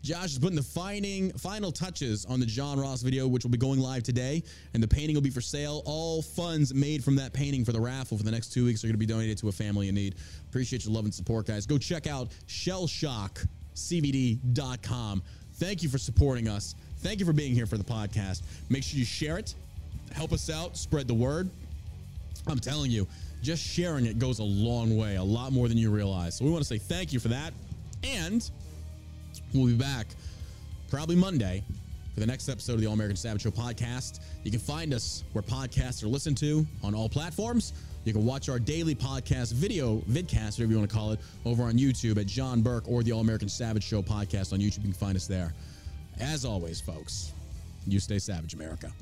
Josh is putting the fining, final touches on the John Ross video, which will be going live today, and the painting will be for sale. All funds made from that painting for the raffle for the next two weeks are going to be donated to a family in need. Appreciate your love and support, guys. Go check out shellshockcbd.com. Thank you for supporting us. Thank you for being here for the podcast. Make sure you share it, help us out, spread the word. I'm telling you, just sharing it goes a long way, a lot more than you realize. So we want to say thank you for that. And we'll be back probably Monday for the next episode of the All American Savage Show podcast. You can find us where podcasts are listened to on all platforms. You can watch our daily podcast video, vidcast, whatever you want to call it, over on YouTube at John Burk or the All American Savage Show podcast on YouTube. You can find us there. As always, folks, you stay savage, America.